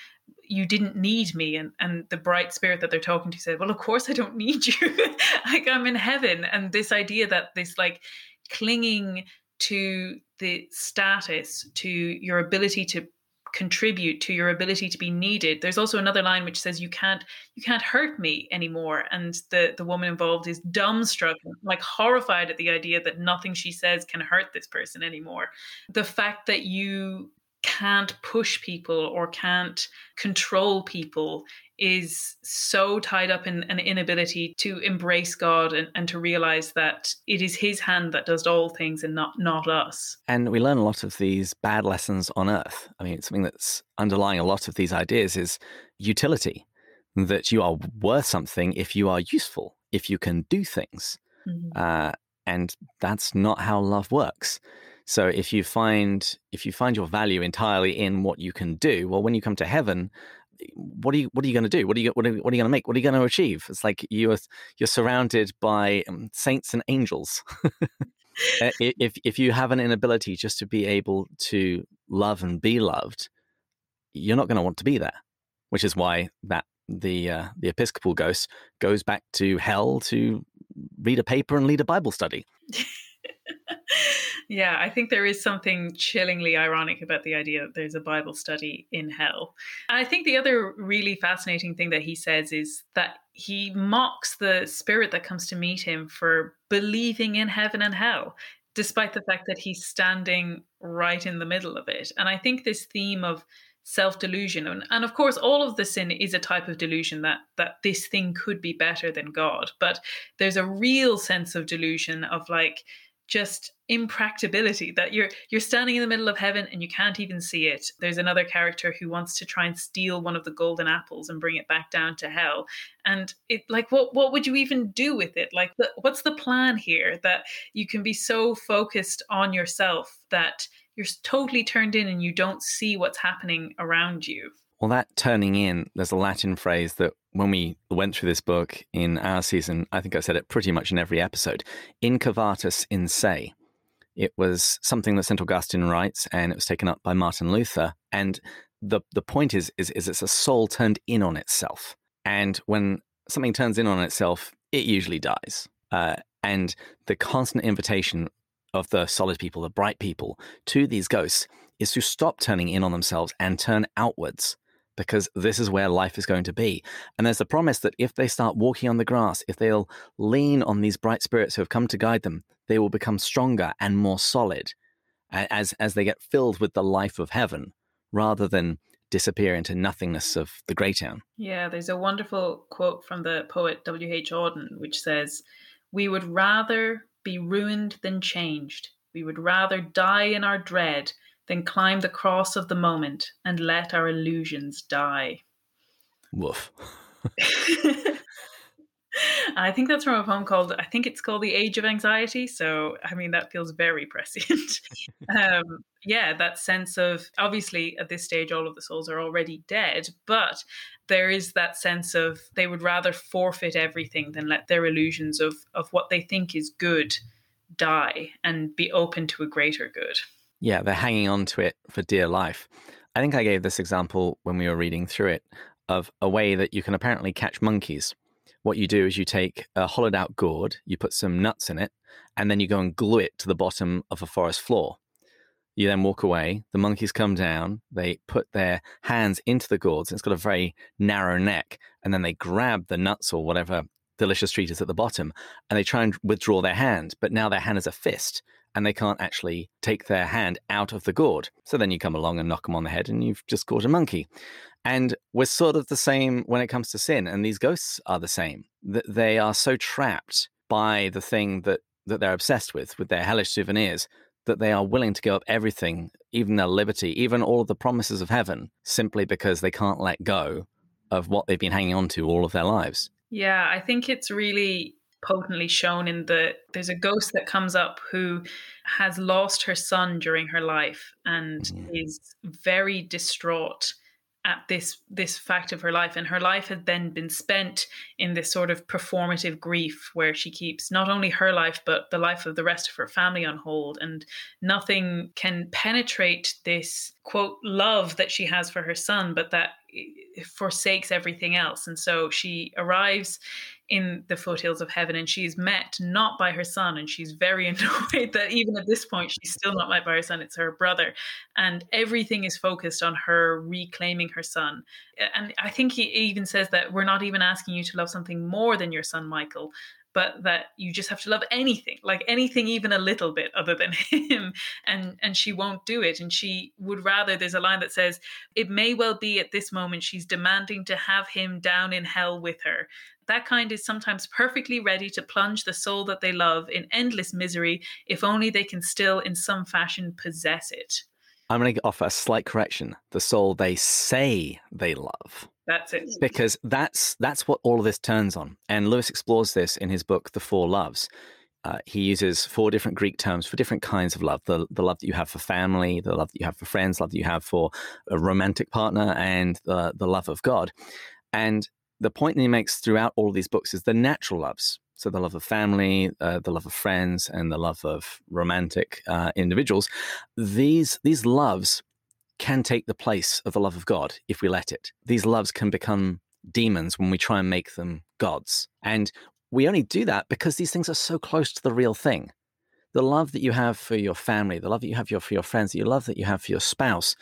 [SPEAKER 2] you didn't need me. And and the bright spirit that they're talking to said well of course i don't need you. Like i'm in heaven. And this idea that this like clinging to the status to your ability to contribute to your ability to be needed there's also another line which says you can't you can't hurt me anymore. And the the woman involved is dumbstruck like horrified at the idea that nothing she says can hurt this person anymore. The fact that you can't push people or can't control people is so tied up in an inability to embrace God and, and to realize that it is his hand that does all things and not not us.
[SPEAKER 3] And we learn a lot of these bad lessons on earth. I mean, something that's underlying a lot of these ideas is utility, that you are worth something if you are useful, if you can do things. Mm-hmm. Uh, and that's not how love works. So if you find if you find your value entirely in what you can do, well, when you come to heaven, what are you what are you going to do? What are you what are, you going to make? What are you going to achieve? It's like you are you're surrounded by um, saints and angels. Uh, if if you have an inability just to be able to love and be loved, you're not going to want to be there. Which is why that the uh, the Episcopal ghost goes back to hell to read a paper and lead a Bible study.
[SPEAKER 2] yeah, I think there is something chillingly ironic about the idea that there's a Bible study in hell. I think the other really fascinating thing that he says is that he mocks the spirit that comes to meet him for believing in heaven and hell, despite the fact that he's standing right in the middle of it. And I think this theme of self delusion and, and of course all of the sin is a type of delusion that that this thing could be better than god but there's a real sense of delusion of like just impracticability that you're you're standing in the middle of heaven and you can't even see it. There's another character who wants to try and steal one of the golden apples and bring it back down to hell. And it like what what would you even do with it? Like the, what's the plan here that you can be so focused on yourself that you're totally turned in and you don't see what's happening around you
[SPEAKER 3] well, that turning in, there's a Latin phrase that when we went through this book in our season, I think I said it pretty much in every episode incurvatus in se. It was something that St. Augustine writes, and it was taken up by Martin Luther. And the, the point is, is, is it's a soul turned in on itself. And when something turns in on itself, it usually dies. Uh, and the constant invitation of the solid people, the bright people, to these ghosts is to stop turning in on themselves and turn outwards because this is where life is going to be. And there's a promise that if they start walking on the grass, if they'll lean on these bright spirits who have come to guide them, they will become stronger and more solid as, as they get filled with the life of heaven rather than disappear into nothingness of the grey town.
[SPEAKER 2] Yeah, there's a wonderful quote from the poet W.H. Auden, which says, We would rather be ruined than changed, We would rather die in our dread than climb the cross of the moment and let our illusions die.
[SPEAKER 3] Woof.
[SPEAKER 2] I think that's from a poem called, I think it's called The Age of Anxiety. So, I mean, that feels very prescient. um, yeah, that sense of obviously at this stage, all of the souls are already dead, but there is that sense of they would rather forfeit everything than let their illusions of, of what they think is good die and be open to a greater good.
[SPEAKER 3] Yeah, they're hanging on to it for dear life. I think I gave this example when we were reading through it of a way that you can apparently catch monkeys what you do is you take a hollowed out gourd, you put some nuts in it, and then you go and glue it to the bottom of a forest floor. You then walk away. The monkeys come down. They put their hands into the gourds. It's got a very narrow neck. And then they grab the nuts or whatever delicious treat is at the bottom and they try and withdraw their hand. But now their hand is a fist and they can't actually take their hand out of the gourd. So then you come along and knock them on the head and you've just caught a monkey. And we're sort of the same when it comes to sin, and these ghosts are the same. That they are so trapped by the thing that that they're obsessed with, with their hellish souvenirs, that they are willing to give up everything, even their liberty, even all of the promises of heaven, simply because they can't let go of what they've been hanging on to all of their lives.
[SPEAKER 2] Yeah, I think it's really potently shown in the there's a ghost that comes up who has lost her son during her life and mm. is very distraught at this this fact of her life. And her life had then been spent in this sort of performative grief where she keeps not only her life but the life of the rest of her family on hold. And nothing can penetrate this quote love that she has for her son but that forsakes everything else. And so she arrives in the foothills of heaven and she's met not by her son and she's very annoyed that even at this point she's still not met by her son it's her brother. And everything is focused on her reclaiming her son. And i think he even says that we're not even asking you to love something more than your son michael but that you just have to love anything like anything even a little bit other than him and and she won't do it and she would rather there's a line that says it may well be at this moment she's demanding to have him down in hell with her that kind is sometimes perfectly ready to plunge the soul that they love in endless misery if only they can still, in some fashion, possess it.
[SPEAKER 3] I'm going to offer a slight correction. The soul they say they love.
[SPEAKER 2] That's it.
[SPEAKER 3] Because that's that's what all of this turns on. And Lewis explores this in his book, The Four Loves. Uh, he uses four different Greek terms for different kinds of love the, the love that you have for family, the love that you have for friends, love that you have for a romantic partner, and the, the love of God. And the point that he makes throughout all of these books is the natural loves. So the love of family, uh, the love of friends, and the love of romantic uh, individuals. These these loves can take the place of the love of God if we let it. These loves can become demons when we try and make them gods. And we only do that because these things are so close to the real thing. The love that you have for your family, the love that you have for your friends, the love that you have for your spouse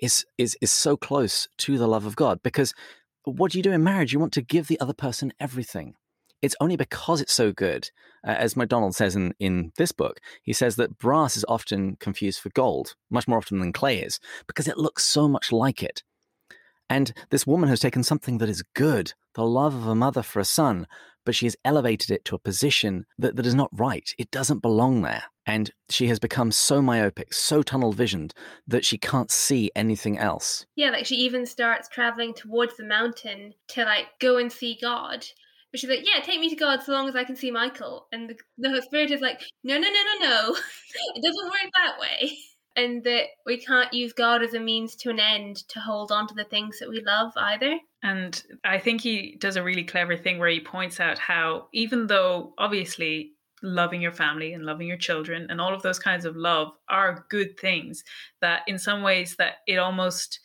[SPEAKER 3] is, is, is so close to the love of God because what do you do in marriage? You want to give the other person everything. It's only because it's so good. Uh, as MacDonald says in, in this book, he says that brass is often confused for gold, much more often than clay is, because it looks so much like it. And this woman has taken something that is good, the love of a mother for a son, but she has elevated it to a position that, that is not right. It doesn't belong there. And she has become so myopic, so tunnel visioned that she can't see anything else.
[SPEAKER 4] Yeah, like she even starts traveling towards the mountain to like go and see God. But she's like, yeah, take me to God so long as I can see Michael. And the, the spirit is like, no, no, no, no, no. it doesn't work that way. And that we can't use God as a means to an end to hold on to the things that we love either.
[SPEAKER 2] And I think he does a really clever thing where he points out how, even though obviously loving your family and loving your children and all of those kinds of love are good things that in some ways that it almost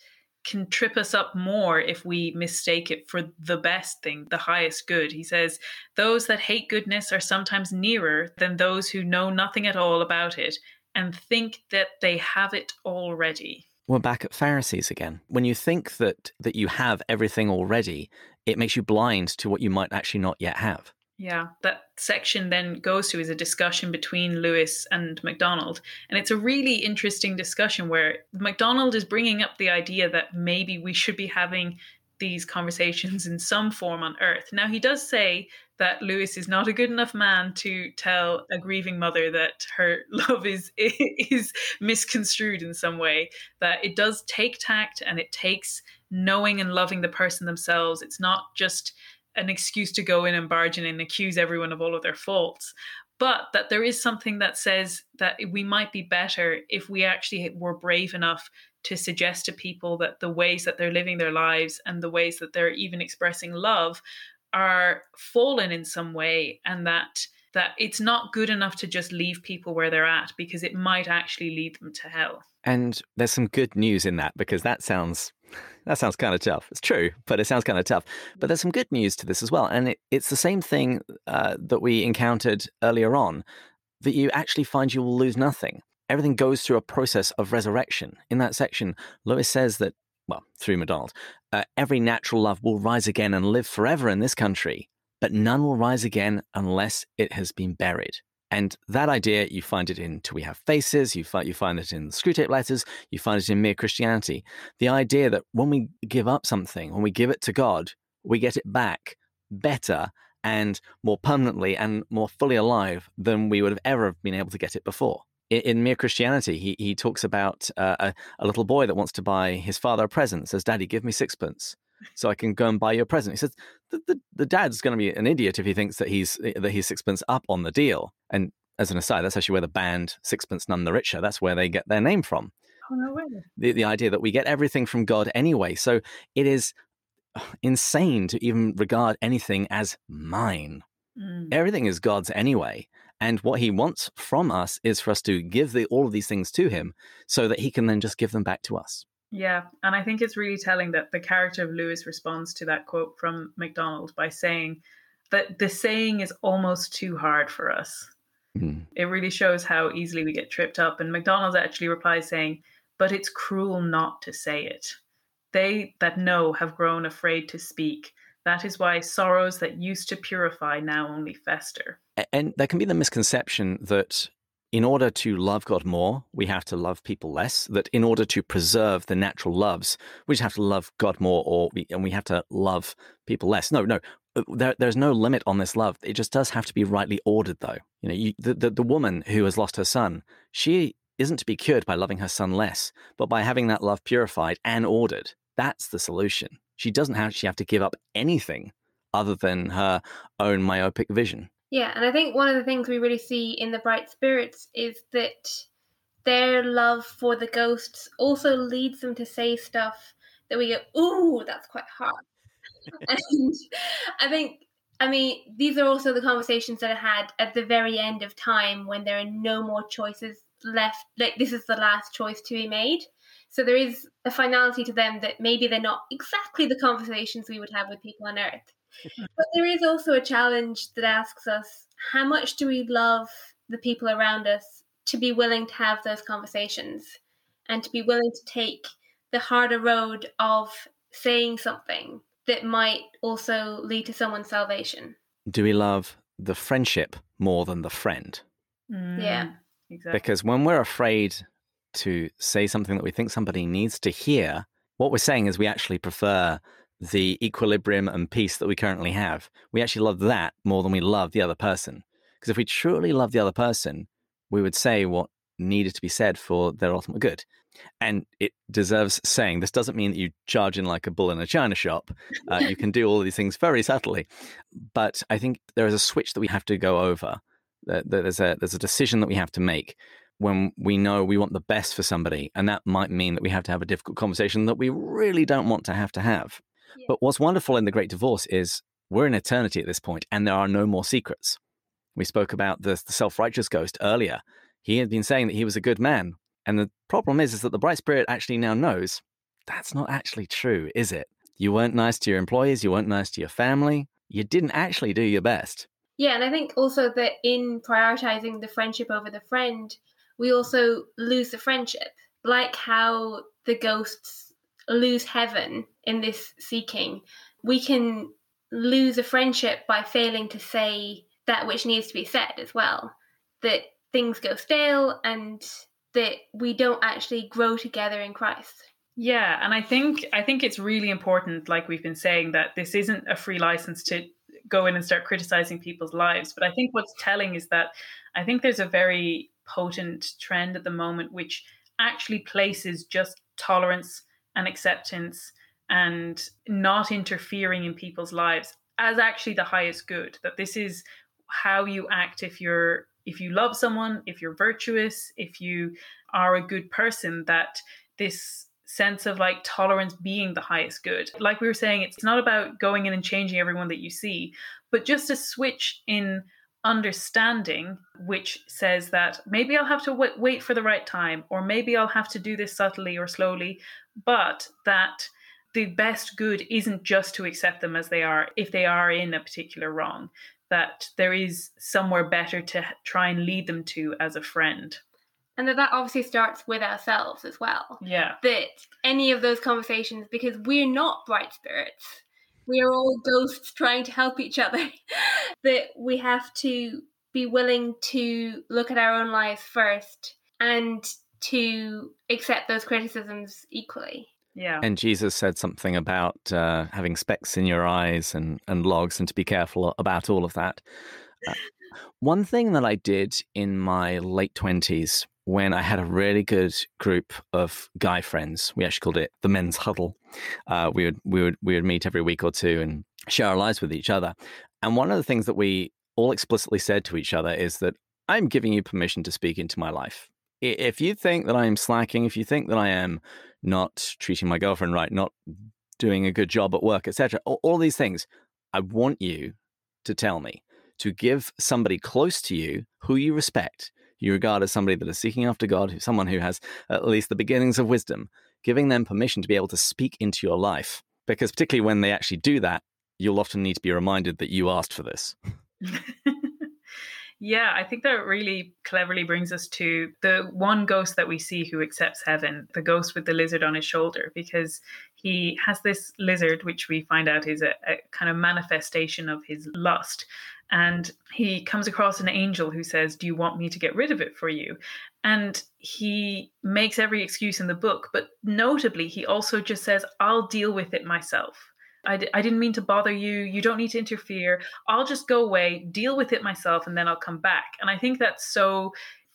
[SPEAKER 2] can trip us up more if we mistake it for the best thing, the highest good. He says, Those that hate goodness are sometimes nearer than those who know nothing at all about it and think that they have it already.
[SPEAKER 3] We're back at Pharisees again. When you think that that you have everything already, it makes you blind to what you might actually not yet have.
[SPEAKER 2] Yeah, that section then goes to is a discussion between Lewis and MacDonald. And it's a really interesting discussion where MacDonald is bringing up the idea that maybe we should be having these conversations in some form on earth. Now, he does say that Lewis is not a good enough man to tell a grieving mother that her love is is misconstrued in some way. That it does take tact and it takes knowing and loving the person themselves. It's not just an excuse to go in and barge in and accuse everyone of all of their faults. But that there is something that says that we might be better if we actually were brave enough to suggest to people that the ways that they're living their lives and the ways that they're even expressing love are fallen in some way and that that it's not good enough to just leave people where they're at because it might actually lead them to hell.
[SPEAKER 3] And there's some good news in that because that sounds that sounds kind of tough. It's true, but it sounds kind of tough. But there's some good news to this as well, and it, it's the same thing uh, that we encountered earlier on. That you actually find you will lose nothing. Everything goes through a process of resurrection. In that section, Lewis says that well, through MacDonald, uh, every natural love will rise again and live forever in this country, but none will rise again unless it has been buried. And that idea, you find it in Till We Have Faces, you find, you find it in Screwtape Letters, you find it in Mere Christianity. The idea that when we give up something, when we give it to God, we get it back better and more permanently and more fully alive than we would have ever been able to get it before in, in Mere Christianity, he, he talks about uh, a, a, little boy that wants to buy his father a present. Says, "Daddy, give me sixpence." So I can go and buy you a present. He says the, the, the dad's going to be an idiot if he thinks that he's that he's sixpence up on the deal. And as an aside, that's actually where the band Sixpence None the Richer. That's where they get their name from.
[SPEAKER 2] Oh, no way.
[SPEAKER 3] The, the idea that we get everything from God anyway. So it is insane to even regard anything as mine. Mm. Everything is God's anyway. And what he wants from us is for us to give the, all of these things to him so that he can then just give them back to us.
[SPEAKER 2] Yeah. And I think it's really telling that the character of Lewis responds to that quote from MacDonald by saying that the saying is almost too hard for us. Mm. It really shows how easily we get tripped up. And MacDonald actually replies saying, But it's cruel not to say it. They that know have grown afraid to speak. That is why sorrows that used to purify now only fester.
[SPEAKER 3] And there can be the misconception that in order to love God more, we have to love people less. That in order to preserve the natural loves, we just have to love God more, or we, and we have to love people less. No, no, uh, there, there's no limit on this love. It just does have to be rightly ordered, though. You know, you, the, the the woman who has lost her son, she isn't to be cured by loving her son less, but by having that love purified and ordered. That's the solution. She doesn't actually have to give up anything other than her own myopic vision.
[SPEAKER 4] Yeah, and I think one of the things we really see in the Bright Spirits is that their love for the ghosts also leads them to say stuff that we go, ooh, that's quite hard. and I think, I mean, these are also the conversations that I had at the very end of time when there are no more choices left. Like, this is the last choice to be made. So there is a finality to them that maybe they're not exactly the conversations we would have with people on Earth. But there is also a challenge that asks us how much do we love the people around us to be willing to have those conversations and to be willing to take the harder road of saying something that might also lead to someone's salvation.
[SPEAKER 3] Do we love the friendship more than the friend?
[SPEAKER 4] Mm, yeah.
[SPEAKER 3] Exactly. Because when we're afraid to say something that we think somebody needs to hear, what we're saying is we actually prefer the equilibrium and peace that we currently have. We actually love that more than we love the other person. Because if we truly love the other person, we would say what needed to be said for their ultimate good. And it deserves saying. This doesn't mean that you charge in like a bull in a china shop. Uh, you can do all these things very subtly. But I think there is a switch that we have to go over. There's a, there's a decision that we have to make when we know we want the best for somebody. And that might mean that we have to have a difficult conversation that we really don't want to have to have. But what's wonderful in the Great Divorce is we're in eternity at this point, and there are no more secrets. We spoke about the, the self righteous ghost earlier. He had been saying that he was a good man. And the problem is, is that the bright spirit actually now knows that's not actually true, is it? You weren't nice to your employees, you weren't nice to your family, you didn't actually do your best.
[SPEAKER 4] Yeah, and I think also that in prioritizing the friendship over the friend, we also lose the friendship. Like how the ghosts lose heaven in this seeking. We can lose a friendship by failing to say that which needs to be said as well. That things go stale and that we don't actually grow together in Christ.
[SPEAKER 2] Yeah, and I think I think it's really important, like we've been saying, that this isn't a free license to go in and start criticizing people's lives. But I think what's telling is that I think there's a very potent trend at the moment which actually places just tolerance and acceptance and not interfering in people's lives as actually the highest good. That this is how you act if you're if you love someone, if you're virtuous, if you are a good person, that this sense of like tolerance being the highest good. Like we were saying, it's not about going in and changing everyone that you see, but just a switch in understanding which says that maybe I'll have to w- wait for the right time, or maybe I'll have to do this subtly or slowly, but that the best good isn't just to accept them as they are if they are in a particular wrong, that there is somewhere better to try and lead them to as a friend
[SPEAKER 4] and that that obviously starts with ourselves as well.
[SPEAKER 2] Yeah.
[SPEAKER 4] That any of those conversations, because we're not bright spirits, we are all ghosts trying to help each other, that we have to be willing to look at our own lives first and to accept those criticisms equally.
[SPEAKER 2] Yeah.
[SPEAKER 3] And Jesus said something about uh, having specks in your eyes and, and logs and to be careful about all of that. Uh, one thing that I did in my late 20s when I had a really good group of guy friends. We actually called it the men's huddle. Uh, we would we would we would meet every week or two and share our lives with each other. And one of the things that we all explicitly said to each other is that I'm giving you permission to speak into my life. If you think that I am slacking, if you think that I am not treating my girlfriend right, not doing a good job at work, etc., all, all these things, I want you to tell me to give somebody close to you who you respect you regard as somebody that is seeking after God, someone who has at least the beginnings of wisdom, giving them permission to be able to speak into your life. Because particularly when they actually do that, you'll often need to be reminded that you asked for this.
[SPEAKER 2] yeah, I think that really cleverly brings us to the one ghost that we see who accepts heaven, the ghost with the lizard on his shoulder, because he has this lizard, which we find out is a, a kind of manifestation of his lust and he comes across an angel who says, Do you want me to get rid of it for you? And he makes every excuse in the book, but notably, he also just says, I'll deal with it myself. I d- I didn't mean to bother you. You don't need to interfere. I'll just go away, deal with it myself, and then I'll come back. And I think that's so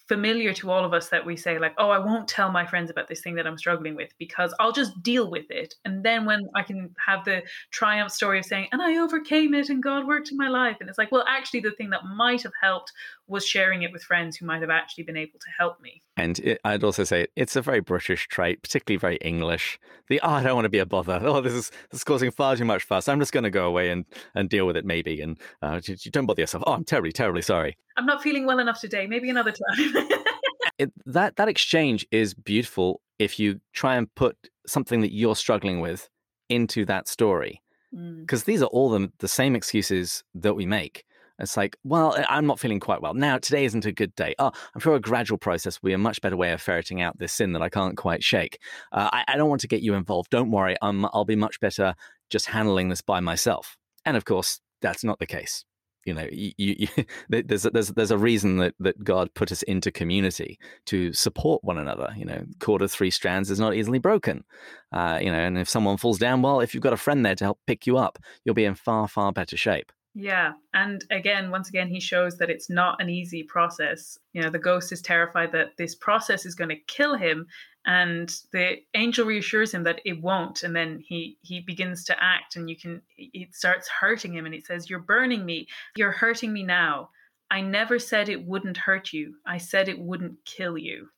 [SPEAKER 2] familiar to all of us that we say like oh i won't tell my friends about this thing that i'm struggling with because i'll just deal with it and then when i can have the triumph story of saying and i overcame it and god worked in my life and it's like well actually the thing that might have helped was sharing it with friends who might have actually been able to help me
[SPEAKER 3] and it, i'd also say it's a very british trait particularly very english the oh i don't want to be a bother oh this is this is causing far too much fuss i'm just going to go away and and deal with it maybe and uh, don't bother yourself oh i'm terribly terribly sorry
[SPEAKER 2] I'm not feeling well enough today. Maybe another time.
[SPEAKER 3] it, that that exchange is beautiful if you try and put something that you're struggling with into that story, because mm. these are all the the same excuses that we make. It's like, well, I'm not feeling quite well. Now, today isn't a good day. Oh, I'm sure a gradual process will be a much better way of ferreting out this sin that I can't quite shake. Uh, I, I, don't want to get you involved. Don't worry. I'm, I'll be much better just handling this by myself. And of course, that's not the case you know you, you, there's a, there's there's a reason that that God put us into community to support one another. You know, cord of three strands is not easily broken. Uh, you know, and if someone falls down, well, if you've got a friend there to help pick you up, you'll be in far far better shape.
[SPEAKER 2] Yeah. And again, once again, he shows that it's not an easy process. You know, the ghost is terrified that this process is going to kill him. And the angel reassures him that it won't. And then he he begins to act and you can it starts hurting him and it says, You're burning me. You're hurting me now. I never said it wouldn't hurt you. I said it wouldn't kill you.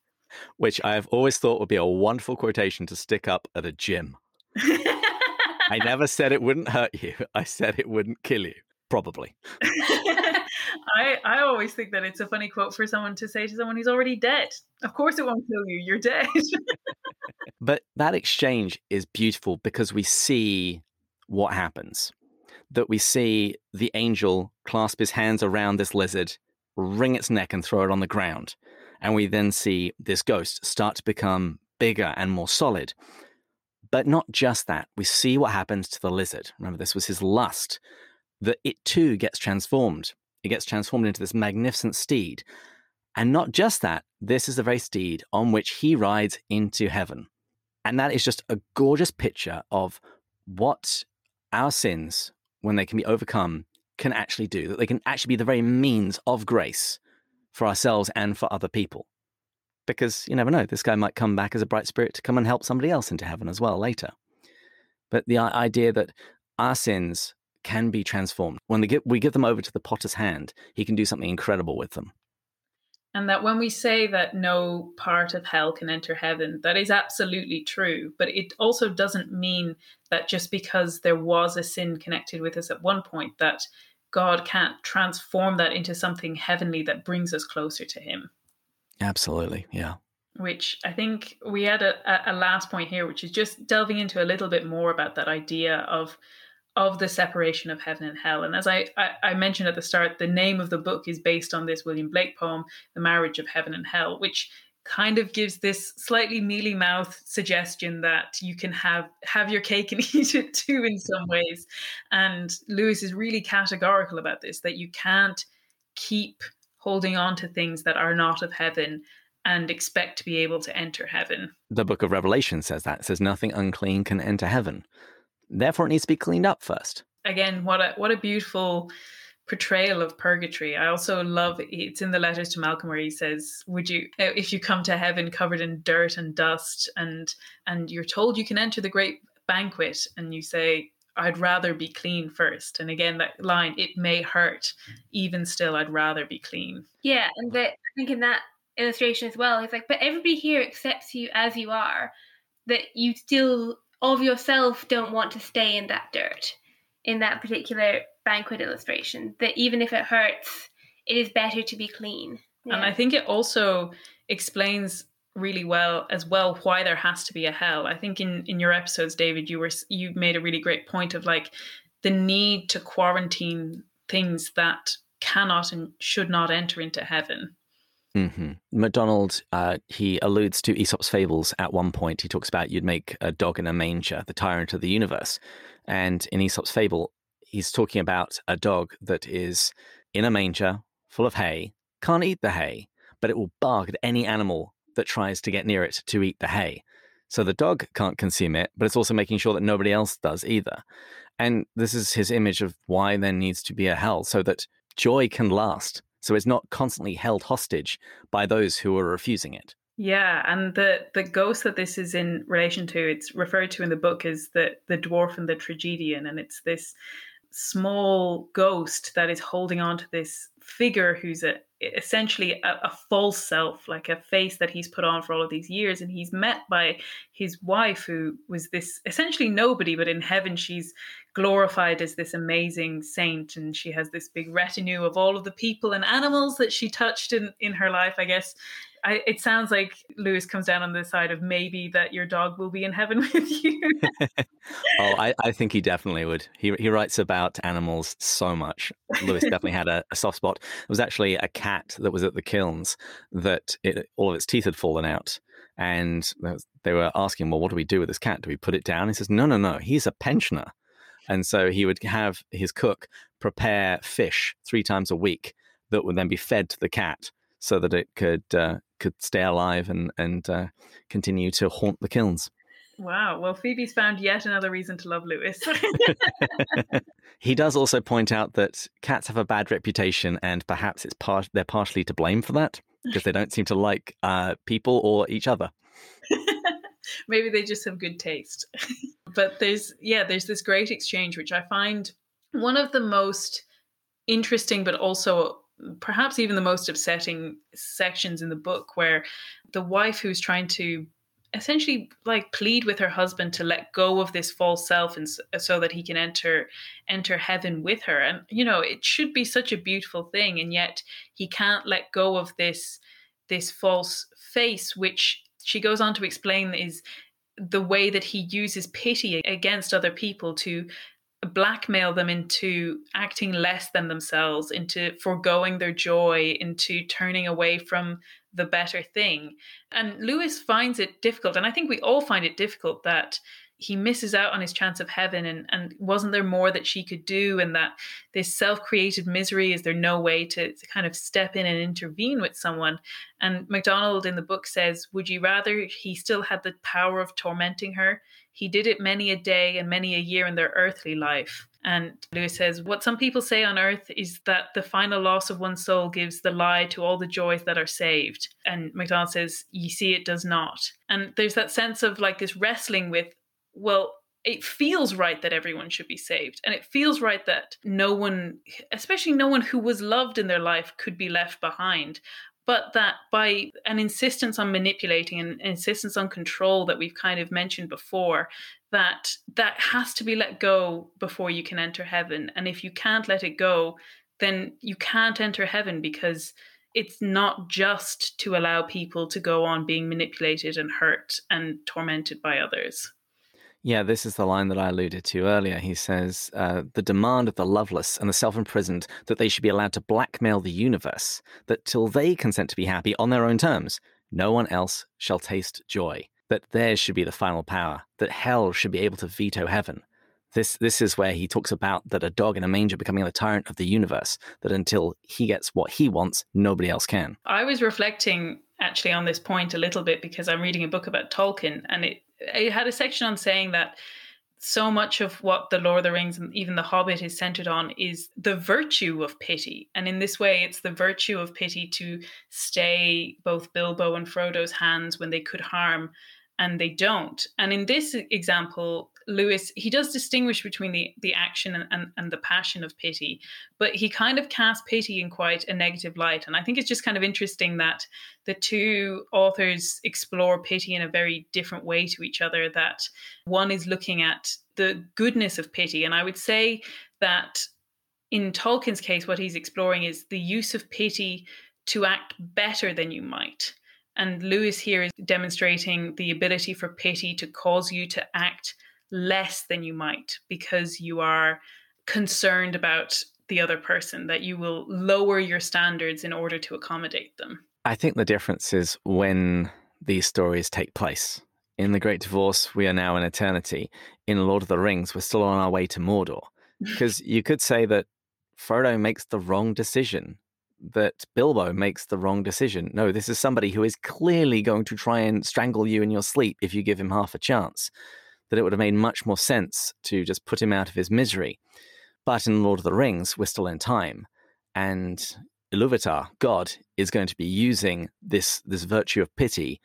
[SPEAKER 3] Which I have always thought would be a wonderful quotation to stick up at a gym. I never said it wouldn't hurt you. I said it wouldn't kill you. Probably.
[SPEAKER 2] I I always think that it's a funny quote for someone to say to someone who's already dead. Of course it won't kill you. You're dead.
[SPEAKER 3] but that exchange is beautiful because we see what happens. That we see the angel clasp his hands around this lizard, wring its neck and throw it on the ground. And we then see this ghost start to become bigger and more solid. But not just that, we see what happens to the lizard. Remember, this was his lust that it too gets transformed. It gets transformed into this magnificent steed. And not just that, this is the very steed on which he rides into heaven. And that is just a gorgeous picture of what our sins, when they can be overcome, can actually do, that they can actually be the very means of grace for ourselves and for other people. Because you never know, this guy might come back as a bright spirit to come and help somebody else into heaven as well later. But the idea that our sins can be transformed when they get, we give them over to the potter's hand, he can do something incredible with them.
[SPEAKER 2] And that when we say that no part of hell can enter heaven, that is absolutely true. But it also doesn't mean that just because there was a sin connected with us at one point, that God can't transform that into something heavenly that brings us closer to Him.
[SPEAKER 3] Absolutely. Yeah.
[SPEAKER 2] Which I think we had a, a last point here, which is just delving into a little bit more about that idea of of the separation of heaven and hell. And as I, I, I, mentioned at the start, the name of the book is based on this William Blake poem, The Marriage of Heaven and Hell, which kind of gives this slightly mealy mouth suggestion that you can have have your cake and eat it too in some ways. And Lewis is really categorical about this, that you can't keep holding on to things that are not of heaven and expect to be able to enter heaven.
[SPEAKER 3] The book of Revelation says that. It says nothing unclean can enter heaven. Therefore, it needs to be cleaned up first.
[SPEAKER 2] Again, what a what a beautiful portrayal of purgatory. I also love it's in the letters to Malcolm where he says, "Would you, uh, if you come to heaven covered in dirt and dust, and and you're told you can enter the great banquet, and you say." I'd rather be clean first. And again, that line, it may hurt. Even still, I'd rather be clean.
[SPEAKER 4] Yeah. And the, I think in that illustration as well, it's like, but everybody here accepts you as you are, that you still of yourself don't want to stay in that dirt in that particular banquet illustration that even if it hurts it is better to be clean.
[SPEAKER 2] Yeah. and i think it also explains really well as well why there has to be a hell. I think in in your episodes david you were you made a really great point of like the need to quarantine things that cannot and should not enter into heaven
[SPEAKER 3] Mm-hmm. MacDonald, uh, he alludes to Aesop's fables at one point. He talks about you'd make a dog in a manger, the tyrant of the universe. And in Aesop's fable, he's talking about a dog that is in a manger full of hay, can't eat the hay, but it will bark at any animal that tries to get near it to eat the hay. So the dog can't consume it, but it's also making sure that nobody else does either. And this is his image of why there needs to be a hell, so that joy can last so it's not constantly held hostage by those who are refusing it.
[SPEAKER 2] Yeah, and the the ghost that this is in relation to, it's referred to in the book as the the dwarf and the tragedian, and it's this small ghost that is holding on to this figure who's a essentially a, a, false self, like a face that he's put on for all of these years. And he's met by his wife, who was this essentially nobody, but in heaven she's glorified as this amazing saint. And she has this big retinue of all of the people and animals that she touched in, in her life, I guess. I, it sounds like Lewis comes down on the side of maybe that your dog will be in heaven with you.
[SPEAKER 3] oh, I, I, think he definitely would. He he writes about animals so much. Lewis definitely had a, a, soft spot. It was actually a cat that was at the kilns that it, all of its teeth had fallen out. And they were asking, well, what do we do with this cat? Do we put it down? He says, no, no, no. He's a pensioner. And so he would have his cook prepare fish three times a week that would then be fed to the cat so that it could uh, could stay alive and and uh, continue to haunt the kilns.
[SPEAKER 2] Wow. Well, Phoebe's found yet another reason to love Lewis.
[SPEAKER 3] he does also point out that cats have a bad reputation, and perhaps it's part they're partially to blame for that because they don't seem to like uh, people or each other.
[SPEAKER 2] Maybe they just have good taste. but there's yeah, there's this great exchange which I find one of the most interesting, but also perhaps even the most upsetting sections in the book where the wife who's trying to essentially like plead with her husband to let go of this false self and so that he can enter enter heaven with her. And you know it should be such a beautiful thing and yet he can't let go of this this false face which she goes on to explain is the way that he uses pity against other people to blackmail them into acting less than themselves, into foregoing their joy, into turning away from the better thing. And Lewis finds it difficult, and I think we all find it difficult that he misses out on his chance of heaven and and wasn't there more that she could do and that this self-created misery is there no way to, to kind of step in and intervene with someone and macdonald in the book says would you rather he still had the power of tormenting her he did it many a day and many a year in their earthly life and Lewis says, What some people say on earth is that the final loss of one soul gives the lie to all the joys that are saved. And MacDonald says, You see, it does not. And there's that sense of like this wrestling with, well, it feels right that everyone should be saved. And it feels right that no one, especially no one who was loved in their life, could be left behind but that by an insistence on manipulating and insistence on control that we've kind of mentioned before that that has to be let go before you can enter heaven. And if you can't let it go then you can't enter heaven because it's not just to allow people to go on being manipulated and hurt and tormented by others
[SPEAKER 3] yeah, this is the line that I alluded to earlier. He says, uh, The demand of the loveless and the self imprisoned that they should be allowed to blackmail the universe, that till they consent to be happy on their own terms, no one else shall taste joy, that theirs should be the final power, that hell should be able to veto heaven. This, this is where he talks about that a dog in a manger becoming the tyrant of the universe, that until he gets what he wants, nobody else can.
[SPEAKER 2] I was reflecting actually on this point a little bit because I'm reading a book about Tolkien and it it had a section on saying that so much of what the Lord of the Rings and even the Hobbit is centered on is the virtue of pity. And in this way, it's the virtue of pity to stay both Bilbo and Frodo's hands when they could harm and they don't. And in this example, Lewis, he does distinguish between the, the action and, and, and, the passion of pity, but he kind of casts pity in quite a negative light. And I think it's just kind of interesting that the two authors explore pity in a very different way to each other, that one is looking at the goodness of pity. And I would say that in Tolkien's case, what he's exploring is the use of pity to act better than you might. And Lewis here is demonstrating the ability for pity to cause you to act less than you might because you are concerned about the other person, that you will lower your standards in order to accommodate them.
[SPEAKER 3] I think the difference is when these stories take place. In The Great Divorce, we are now in eternity. In Lord of the Rings, we're still on our way to Mordor. Because you could say that Frodo makes the wrong decision, that Bilbo makes the wrong decision. No, this is somebody who is clearly going to try and strangle you in your sleep if you give him half a chance that it would have made much more sense to just put him out of his misery. But in Lord of the Rings, we're still in time, and Iluvatar, God, is going to be using this this virtue of pity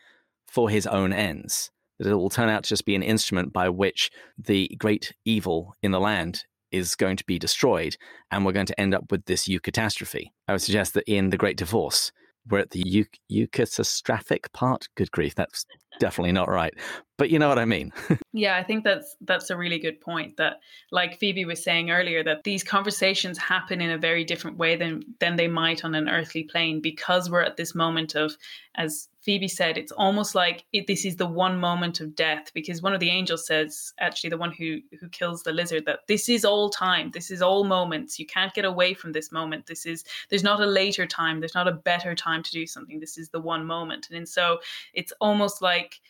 [SPEAKER 3] for his own ends. That it will turn out to just be an instrument by which the great evil in the land is going to be destroyed, and we're going to end up with this eucatastrophe. I would suggest that in the Great Divorce, we're at the eu- eucatastrophic part. Good grief, that's definitely not right. But you know what I mean.
[SPEAKER 2] yeah, I think that's that's a really good point. That, like Phoebe was saying earlier, that these conversations happen in a very different way than than they might on an earthly plane because we're at this moment of, as Phoebe said, it's almost like it, this is the one moment of death because one of the angels says, actually, the one who who kills the lizard, that this is all time. This is all moments. You can't get away from this moment. This is there's not a later time. There's not a better time to do something. This is the one moment. And, and so it's almost like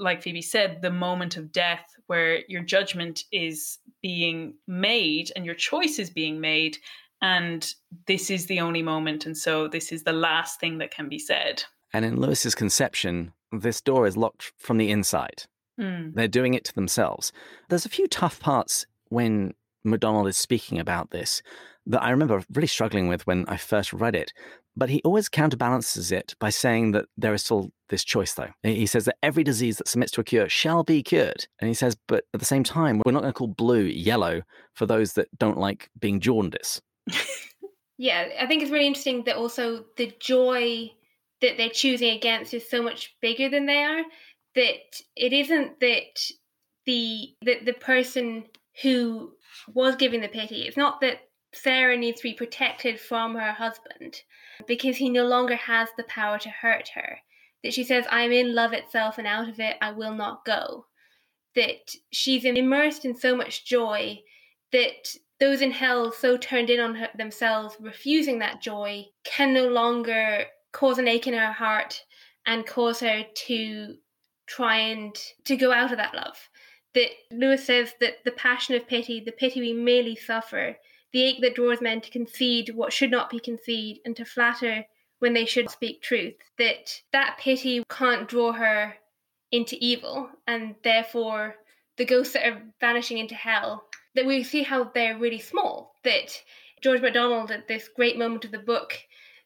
[SPEAKER 2] like Phoebe said, the moment of death where your judgment is being made and your choice is being made. And this is the only moment. And so this is the last thing that can be said.
[SPEAKER 3] And in Lewis's conception, this door is locked from the inside. Mm. They're doing it to themselves. There's a few tough parts when MacDonald is speaking about this that I remember really struggling with when I first read it. But he always counterbalances it by saying that there is still this choice, though. He says that every disease that submits to a cure shall be cured. And he says, but at the same time, we're not going to call blue yellow for those that don't like being jaundice.
[SPEAKER 4] yeah, I think it's really interesting that also the joy that they're choosing against is so much bigger than they are. That it isn't that the that the person who was giving the pity, it's not that Sarah needs to be protected from her husband because he no longer has the power to hurt her. That she says, I am in love itself and out of it I will not go. That she's immersed in so much joy that those in hell, so turned in on her, themselves, refusing that joy, can no longer cause an ache in her heart and cause her to try and to go out of that love that Lewis says that the passion of pity, the pity we merely suffer, the ache that draws men to concede what should not be conceded and to flatter when they should speak truth, that that pity can't draw her into evil, and therefore the ghosts that are vanishing into hell, that we see how they're really small. That George MacDonald, at this great moment of the book,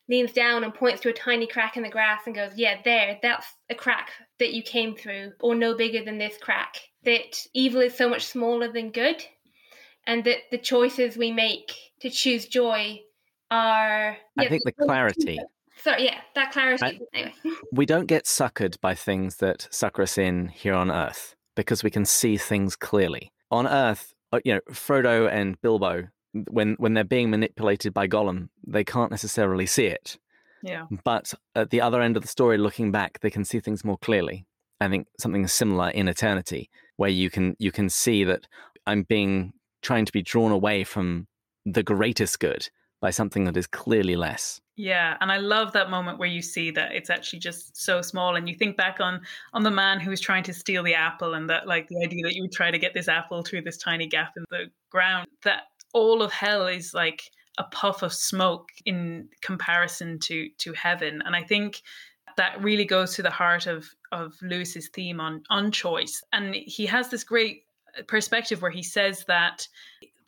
[SPEAKER 4] leans down and points to a tiny crack in the grass and goes, Yeah, there, that's a crack that you came through, or no bigger than this crack. That evil is so much smaller than good, and that the choices we make to choose joy are.
[SPEAKER 3] Yeah, I think the clarity
[SPEAKER 4] Sorry, yeah, that clarity. I, anyway.
[SPEAKER 3] we don't get suckered by things that sucker us in here on Earth because we can see things clearly. On Earth, uh, you know, Frodo and Bilbo, when when they're being manipulated by Gollum, they can't necessarily see it.
[SPEAKER 2] Yeah.
[SPEAKER 3] But at the other end of the story, looking back, they can see things more clearly. I think something similar in Eternity, where you can you can see that I'm being trying to be drawn away from the greatest good by something that is clearly less.
[SPEAKER 2] Yeah, and I love that moment where you see that it's actually just so small, and you think back on on the man who was trying to steal the apple, and that like the idea that you would try to get this apple through this tiny gap in the ground. That all of hell is like a puff of smoke in comparison to to heaven, and I think that really goes to the heart of of Lewis's theme on on choice, and he has this great perspective where he says that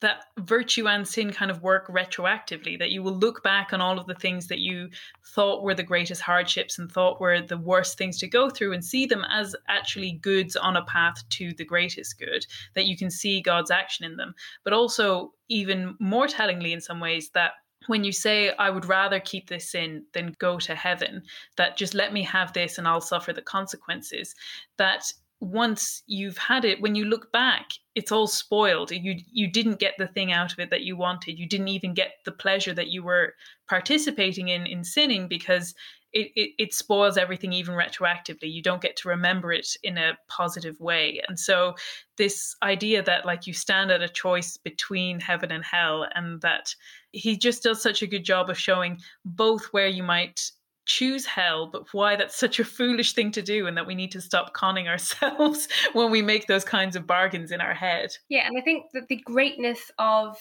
[SPEAKER 2] that virtue and sin kind of work retroactively that you will look back on all of the things that you thought were the greatest hardships and thought were the worst things to go through and see them as actually goods on a path to the greatest good that you can see God's action in them. But also even more tellingly in some ways that when you say i would rather keep this sin than go to heaven that just let me have this and i'll suffer the consequences that once you've had it when you look back it's all spoiled. You you didn't get the thing out of it that you wanted. You didn't even get the pleasure that you were participating in in sinning because it, it, it spoils everything even retroactively. You don't get to remember it in a positive way. And so this idea that like you stand at a choice between heaven and hell and that he just does such a good job of showing both where you might choose hell, but why that's such a foolish thing to do and that we need to stop conning ourselves when we make those kinds of bargains in our head.
[SPEAKER 4] Yeah, and I think that the greatness of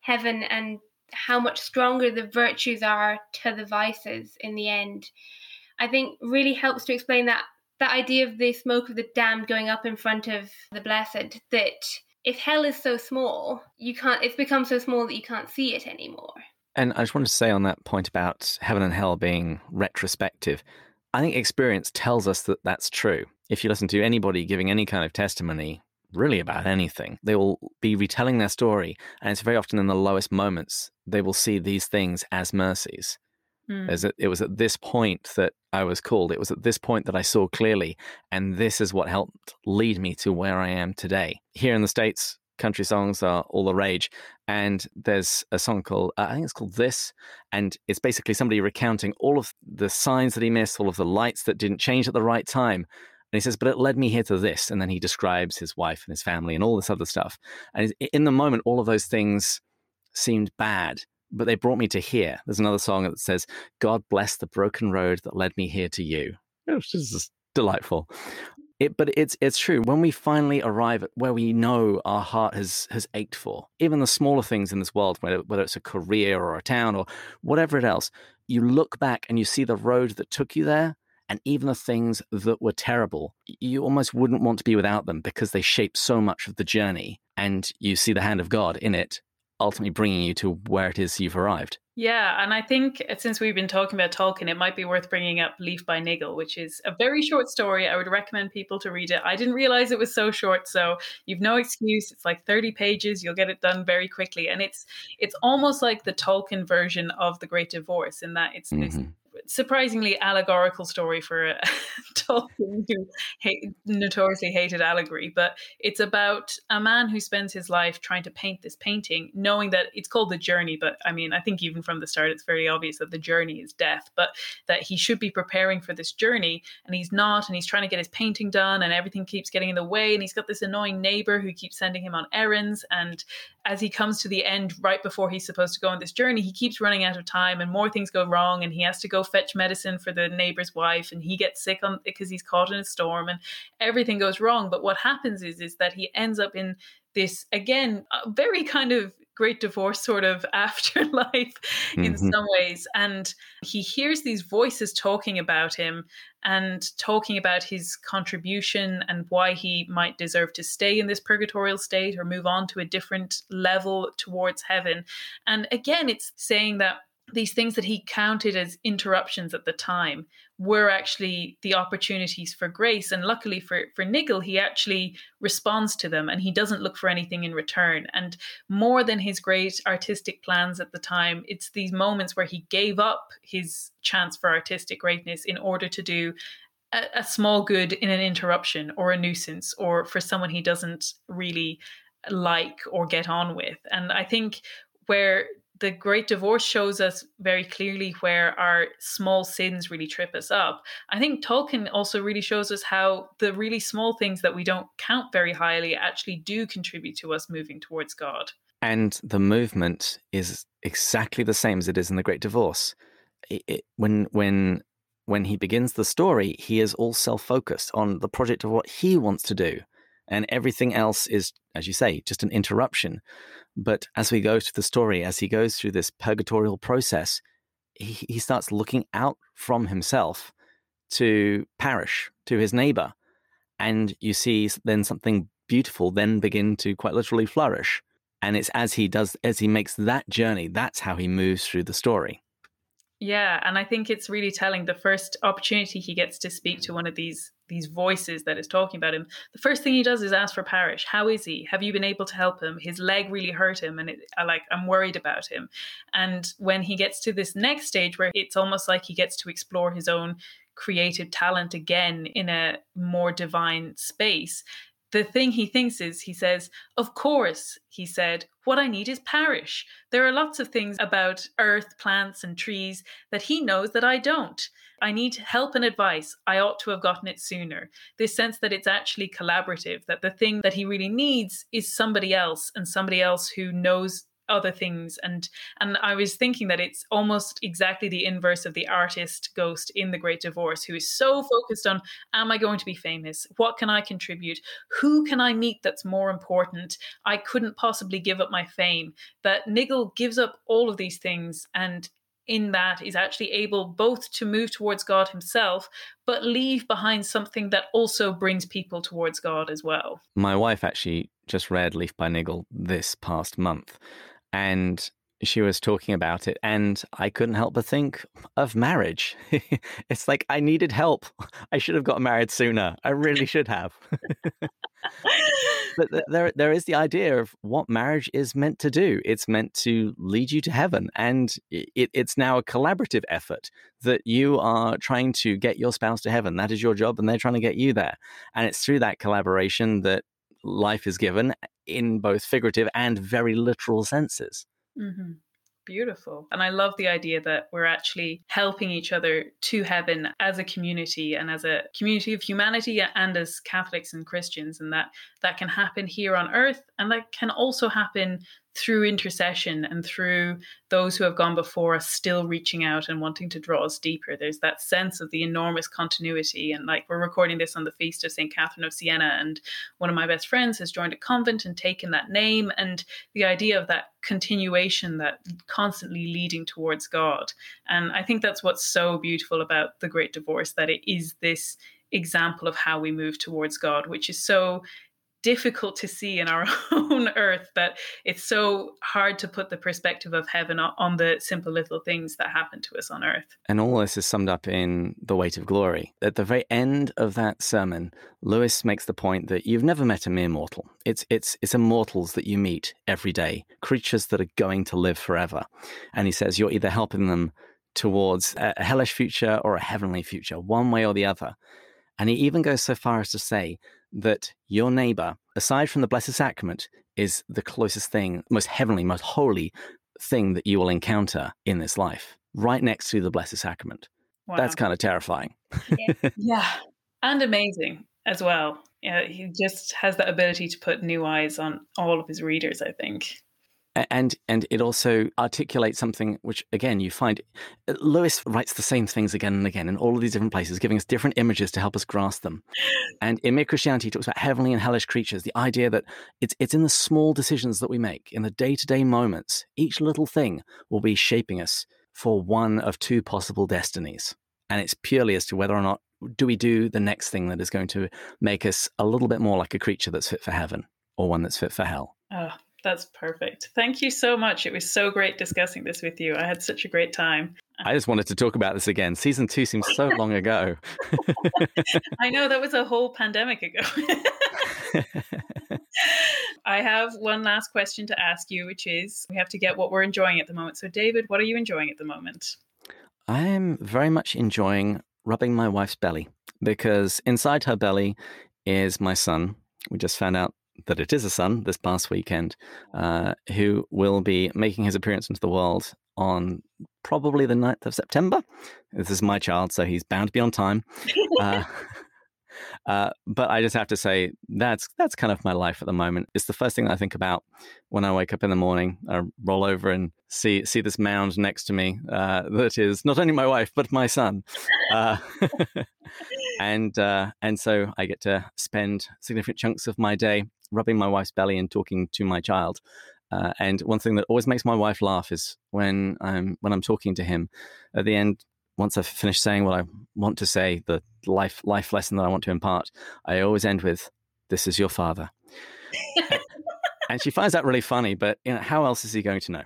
[SPEAKER 4] heaven and how much stronger the virtues are to the vices in the end, I think really helps to explain that that idea of the smoke of the damned going up in front of the blessed that if hell is so small, you can't it's become so small that you can't see it anymore.
[SPEAKER 3] And I just wanted to say on that point about heaven and hell being retrospective, I think experience tells us that that's true. If you listen to anybody giving any kind of testimony, really about anything, they will be retelling their story. And it's very often in the lowest moments, they will see these things as mercies. Mm. It was at this point that I was called. It was at this point that I saw clearly. And this is what helped lead me to where I am today. Here in the States, country songs are all the rage. And there's a song called, uh, I think it's called This. And it's basically somebody recounting all of the signs that he missed, all of the lights that didn't change at the right time. And he says, but it led me here to this. And then he describes his wife and his family and all this other stuff. And in the moment, all of those things seemed bad, but they brought me to here. There's another song that says, God bless the broken road that led me here to you. Which is just delightful. It, but it's it's true. When we finally arrive at where we know our heart has has ached for, even the smaller things in this world, whether, whether it's a career or a town or whatever it else, you look back and you see the road that took you there, and even the things that were terrible, you almost wouldn't want to be without them because they shape so much of the journey, and you see the hand of God in it, ultimately bringing you to where it is you've arrived.
[SPEAKER 2] Yeah, and I think uh, since we've been talking about Tolkien, it might be worth bringing up Leaf by Niggle, which is a very short story. I would recommend people to read it. I didn't realize it was so short, so you've no excuse. It's like 30 pages. You'll get it done very quickly, and it's it's almost like the Tolkien version of The Great Divorce in that it's mm-hmm. this surprisingly allegorical story for a Tolkien who hate, notoriously hated allegory, but it's about a man who spends his life trying to paint this painting, knowing that it's called the journey. But I mean, I think even from the start, it's very obvious that the journey is death, but that he should be preparing for this journey, and he's not, and he's trying to get his painting done, and everything keeps getting in the way, and he's got this annoying neighbor who keeps sending him on errands, and as he comes to the end, right before he's supposed to go on this journey, he keeps running out of time, and more things go wrong, and he has to go fetch medicine for the neighbor's wife and he gets sick on because he's caught in a storm and everything goes wrong but what happens is is that he ends up in this again very kind of great divorce sort of afterlife mm-hmm. in some ways. And he hears these voices talking about him and talking about his contribution and why he might deserve to stay in this purgatorial state or move on to a different level towards heaven. And again, it's saying that these things that he counted as interruptions at the time were actually the opportunities for grace. And luckily for, for Niggle, he actually responds to them and he doesn't look for anything in return. And more than his great artistic plans at the time, it's these moments where he gave up his chance for artistic greatness in order to do a, a small good in an interruption or a nuisance or for someone he doesn't really like or get on with. And I think where the great divorce shows us very clearly where our small sins really trip us up. I think Tolkien also really shows us how the really small things that we don't count very highly actually do contribute to us moving towards God.
[SPEAKER 3] And the movement is exactly the same as it is in the Great Divorce. It, it, when when when he begins the story, he is all self-focused on the project of what he wants to do, and everything else is, as you say, just an interruption. But as we go to the story, as he goes through this purgatorial process, he, he starts looking out from himself to parish, to his neighbor. And you see then something beautiful then begin to quite literally flourish. And it's as he does, as he makes that journey, that's how he moves through the story.
[SPEAKER 2] Yeah, and I think it's really telling. The first opportunity he gets to speak to one of these these voices that is talking about him, the first thing he does is ask for parish. How is he? Have you been able to help him? His leg really hurt him, and it, I like I'm worried about him. And when he gets to this next stage, where it's almost like he gets to explore his own creative talent again in a more divine space, the thing he thinks is he says, Of course, he said, what I need is parish. There are lots of things about earth, plants, and trees that he knows that I don't. I need help and advice. I ought to have gotten it sooner. This sense that it's actually collaborative, that the thing that he really needs is somebody else and somebody else who knows other things. And and i was thinking that it's almost exactly the inverse of the artist ghost in the great divorce who is so focused on am i going to be famous? What can i contribute? Who can i meet that's more important? I couldn't possibly give up my fame. That Niggle gives up all of these things and in that is actually able both to move towards God himself, but leave behind something that also brings people towards God as well.
[SPEAKER 3] My wife actually just read Leaf by Niggle this past month and she was talking about it and i couldn't help but think of marriage. It's like i needed help. I should have got married sooner. I really should have. But there there is the idea of what marriage is meant to do. It's meant to lead you to heaven and it, it's now a collaborative effort that you are trying to get your spouse to heaven. That is your job and they're trying to get you there. And it's through that collaboration that life is given in both figurative and very literal senses.
[SPEAKER 2] Mm-hmm. Beautiful. And I love the idea that we're actually helping each other to heaven as a community and as a community of humanity and as Catholics and Christians, and that that can happen here on earth and that can also happen through intercession and through those who have gone before us still reaching out and wanting to draw us deeper. There's that sense of the enormous continuity. And like we're recording this on the feast of St. Catherine of Siena, and one of my best friends has joined a convent and taken that name. And the idea of that continuation, that constantly leading towards God. And I think that's what's so beautiful about the Great Divorce, that it is this example of how we move towards God, which is so difficult to see in our own earth that it's so hard to put the perspective of heaven on the simple little things that happen to us on earth.
[SPEAKER 3] And all this is summed up in The Weight of Glory. At the very end of that sermon, Lewis makes the point that you've never met a mere mortal. It's it's it's immortals that you meet every day, creatures that are going to live forever. And he says you're either helping them towards a hellish future or a heavenly future, one way or the other. And he even goes so far as to say that your neighbor, aside from the Blessed Sacrament, is the closest thing, most heavenly, most holy thing that you will encounter in this life, right next to the Blessed Sacrament. Wow. That's kind of terrifying.
[SPEAKER 2] Yeah. yeah. And amazing as well. Yeah, he just has that ability to put new eyes on all of his readers, I think.
[SPEAKER 3] And and it also articulates something which again you find uh, lewis writes the same things again and again in all of these different places giving us different images to help us grasp them. And in mere christianity he talks about heavenly and hellish creatures the idea that it's it's in the small decisions that we make in the day-to-day moments each little thing will be shaping us for one of two possible destinies. And it's purely as to whether or not do we do the next thing that is going to make us a little bit more like a creature that's fit for heaven or one that's fit for hell.
[SPEAKER 2] Oh that's perfect. Thank you so much. It was so great discussing this with you. I had such a great time.
[SPEAKER 3] I just wanted to talk about this again. Season two seems so long ago.
[SPEAKER 2] I know that was a whole pandemic ago. I have one last question to ask you, which is we have to get what we're enjoying at the moment. So, David, what are you enjoying at the moment?
[SPEAKER 3] I'm very much enjoying rubbing my wife's belly because inside her belly is my son. We just found out that it is a son this past weekend, uh, who will be making his appearance into the world on probably the 9th of September. This is my child, so he's bound to be on time. Uh, uh, but I just have to say that's that's kind of my life at the moment. It's the first thing I think about when I wake up in the morning. I roll over and see see this mound next to me uh, that is not only my wife but my son, uh, and uh, and so I get to spend significant chunks of my day rubbing my wife's belly and talking to my child. Uh, and one thing that always makes my wife laugh is when I'm when I'm talking to him. At the end, once I've finished saying what I want to say, the life life lesson that I want to impart, I always end with, "This is your father," and she finds that really funny. But you know, how else is he going to know?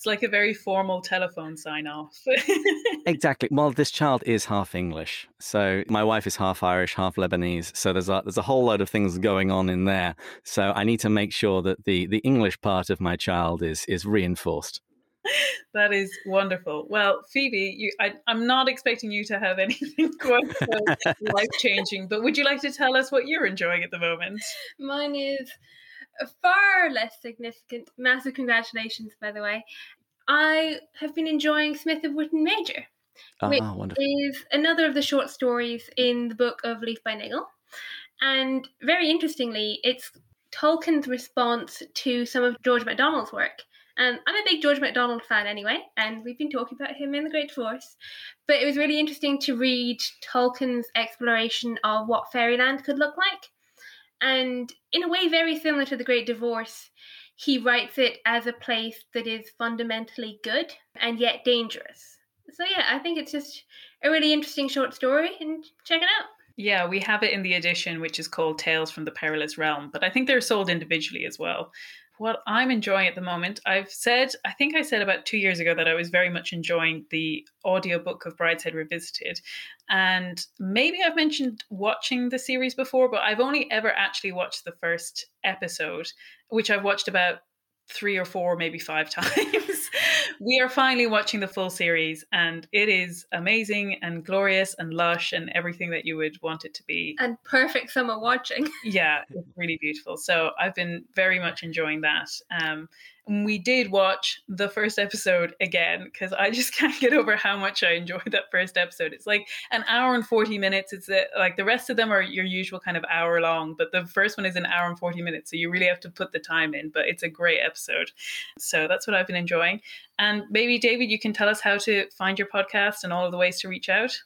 [SPEAKER 2] It's like a very formal telephone sign off.
[SPEAKER 3] exactly. Well, this child is half English, so my wife is half Irish, half Lebanese. So there's a there's a whole load of things going on in there. So I need to make sure that the the English part of my child is is reinforced.
[SPEAKER 2] that is wonderful. Well, Phoebe, you, I, am not expecting you to have anything quite so life changing, but would you like to tell us what you're enjoying at the moment?
[SPEAKER 4] Mine is far less significant. Massive congratulations, by the way. I have been enjoying Smith of Wootton Major, which ah,
[SPEAKER 3] wonderful.
[SPEAKER 4] is another of the short stories in the book of Leaf by Niggle. And very interestingly, it's Tolkien's response to some of George MacDonald's work. And I'm a big George MacDonald fan anyway, and we've been talking about him in The Great Divorce. But it was really interesting to read Tolkien's exploration of what fairyland could look like and in a way, very similar to The Great Divorce, he writes it as a place that is fundamentally good and yet dangerous. So, yeah, I think it's just a really interesting short story, and check it out.
[SPEAKER 2] Yeah, we have it in the edition, which is called Tales from the Perilous Realm, but I think they're sold individually as well what I'm enjoying at the moment, I've said, I think I said about two years ago that I was very much enjoying the audiobook of Brideshead Revisited. And maybe I've mentioned watching the series before, but I've only ever actually watched the first episode, which I've watched about three or four, maybe five times we are finally watching the full series, and it is amazing and glorious and lush and everything that you would want it to be.
[SPEAKER 4] And perfect summer watching.
[SPEAKER 2] yeah, it's really beautiful. So I've been very much enjoying that. Um, we did watch the first episode again because I just can't get over how much I enjoyed that first episode. It's like an hour and 40 minutes. It's a, like the rest of them are your usual kind of hour long, but the first one is an hour and 40 minutes. So you really have to put the time in, but it's a great episode. So that's what I've been enjoying. And maybe, David, you can tell us how to find your podcast and all of the ways to reach out.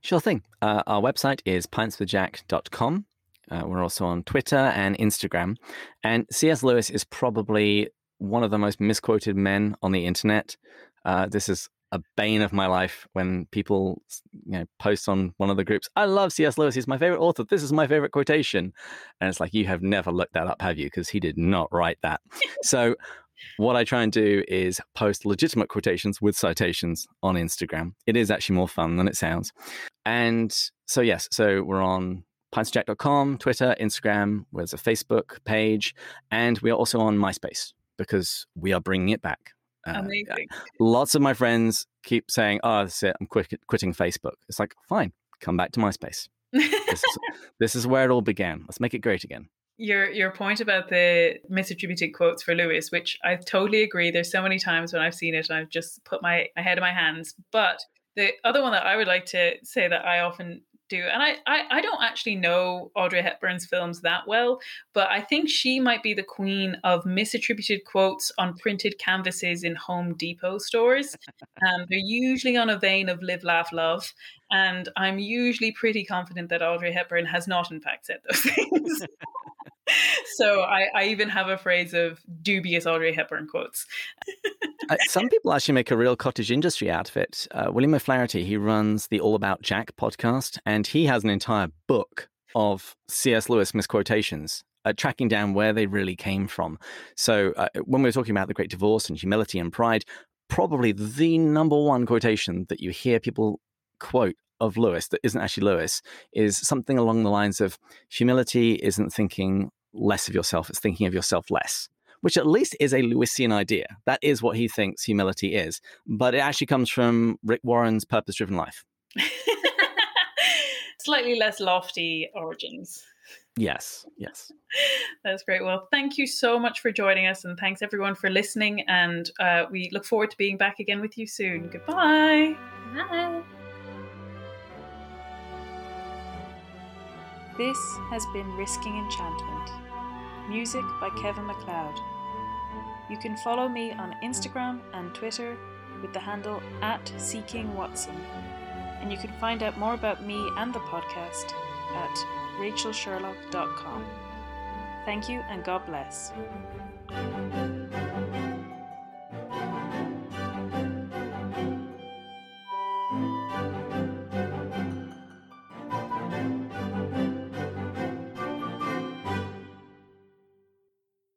[SPEAKER 3] Sure thing. Uh, our website is pintswithjack.com. Uh, we're also on Twitter and Instagram. And C.S. Lewis is probably one of the most misquoted men on the internet. Uh, this is a bane of my life when people you know post on one of the groups i love cs lewis he's my favorite author this is my favorite quotation. And it's like you have never looked that up have you? Because he did not write that. So what i try and do is post legitimate quotations with citations on instagram. It is actually more fun than it sounds. And so yes so we're on pintsjack.com twitter instagram there's a facebook page and we are also on myspace because we are bringing it back.
[SPEAKER 2] Uh, Amazing.
[SPEAKER 3] Lots of my friends keep saying, "Oh, that's it. I'm quit- quitting Facebook." It's like, fine, come back to MySpace. this, is, this is where it all began. Let's make it great again.
[SPEAKER 2] Your your point about the misattributed quotes for Lewis, which I totally agree. There's so many times when I've seen it and I've just put my, my head in my hands. But the other one that I would like to say that I often do. And I, I, I don't actually know Audrey Hepburn's films that well, but I think she might be the queen of misattributed quotes on printed canvases in Home Depot stores. Um, they're usually on a vein of live, laugh, love. And I'm usually pretty confident that Audrey Hepburn has not, in fact, said those things. So I, I, even have a phrase of dubious Audrey Hepburn quotes.
[SPEAKER 3] uh, some people actually make a real cottage industry out of it. Uh, William O'Flaherty, he runs the All About Jack podcast, and he has an entire book of C.S. Lewis misquotations. Uh, tracking down where they really came from. So, uh, when we we're talking about the great divorce and humility and pride, probably the number one quotation that you hear people quote of Lewis that isn't actually Lewis is something along the lines of humility isn't thinking less of yourself, it's thinking of yourself less, which at least is a Lewisian idea. That is what he thinks humility is. But it actually comes from Rick Warren's purpose driven life.
[SPEAKER 2] Slightly less lofty origins.
[SPEAKER 3] Yes, yes.
[SPEAKER 2] That's great. Well, thank you so much for joining us, and thanks everyone for listening. And uh, we look forward to being back again with you soon. Goodbye.
[SPEAKER 4] Bye.
[SPEAKER 1] This has been Risking Enchantment. Music by Kevin MacLeod. You can follow me on Instagram and Twitter with the handle at Seeking Watson. And you can find out more about me and the podcast at rachelsherlock.com. Thank you and God bless.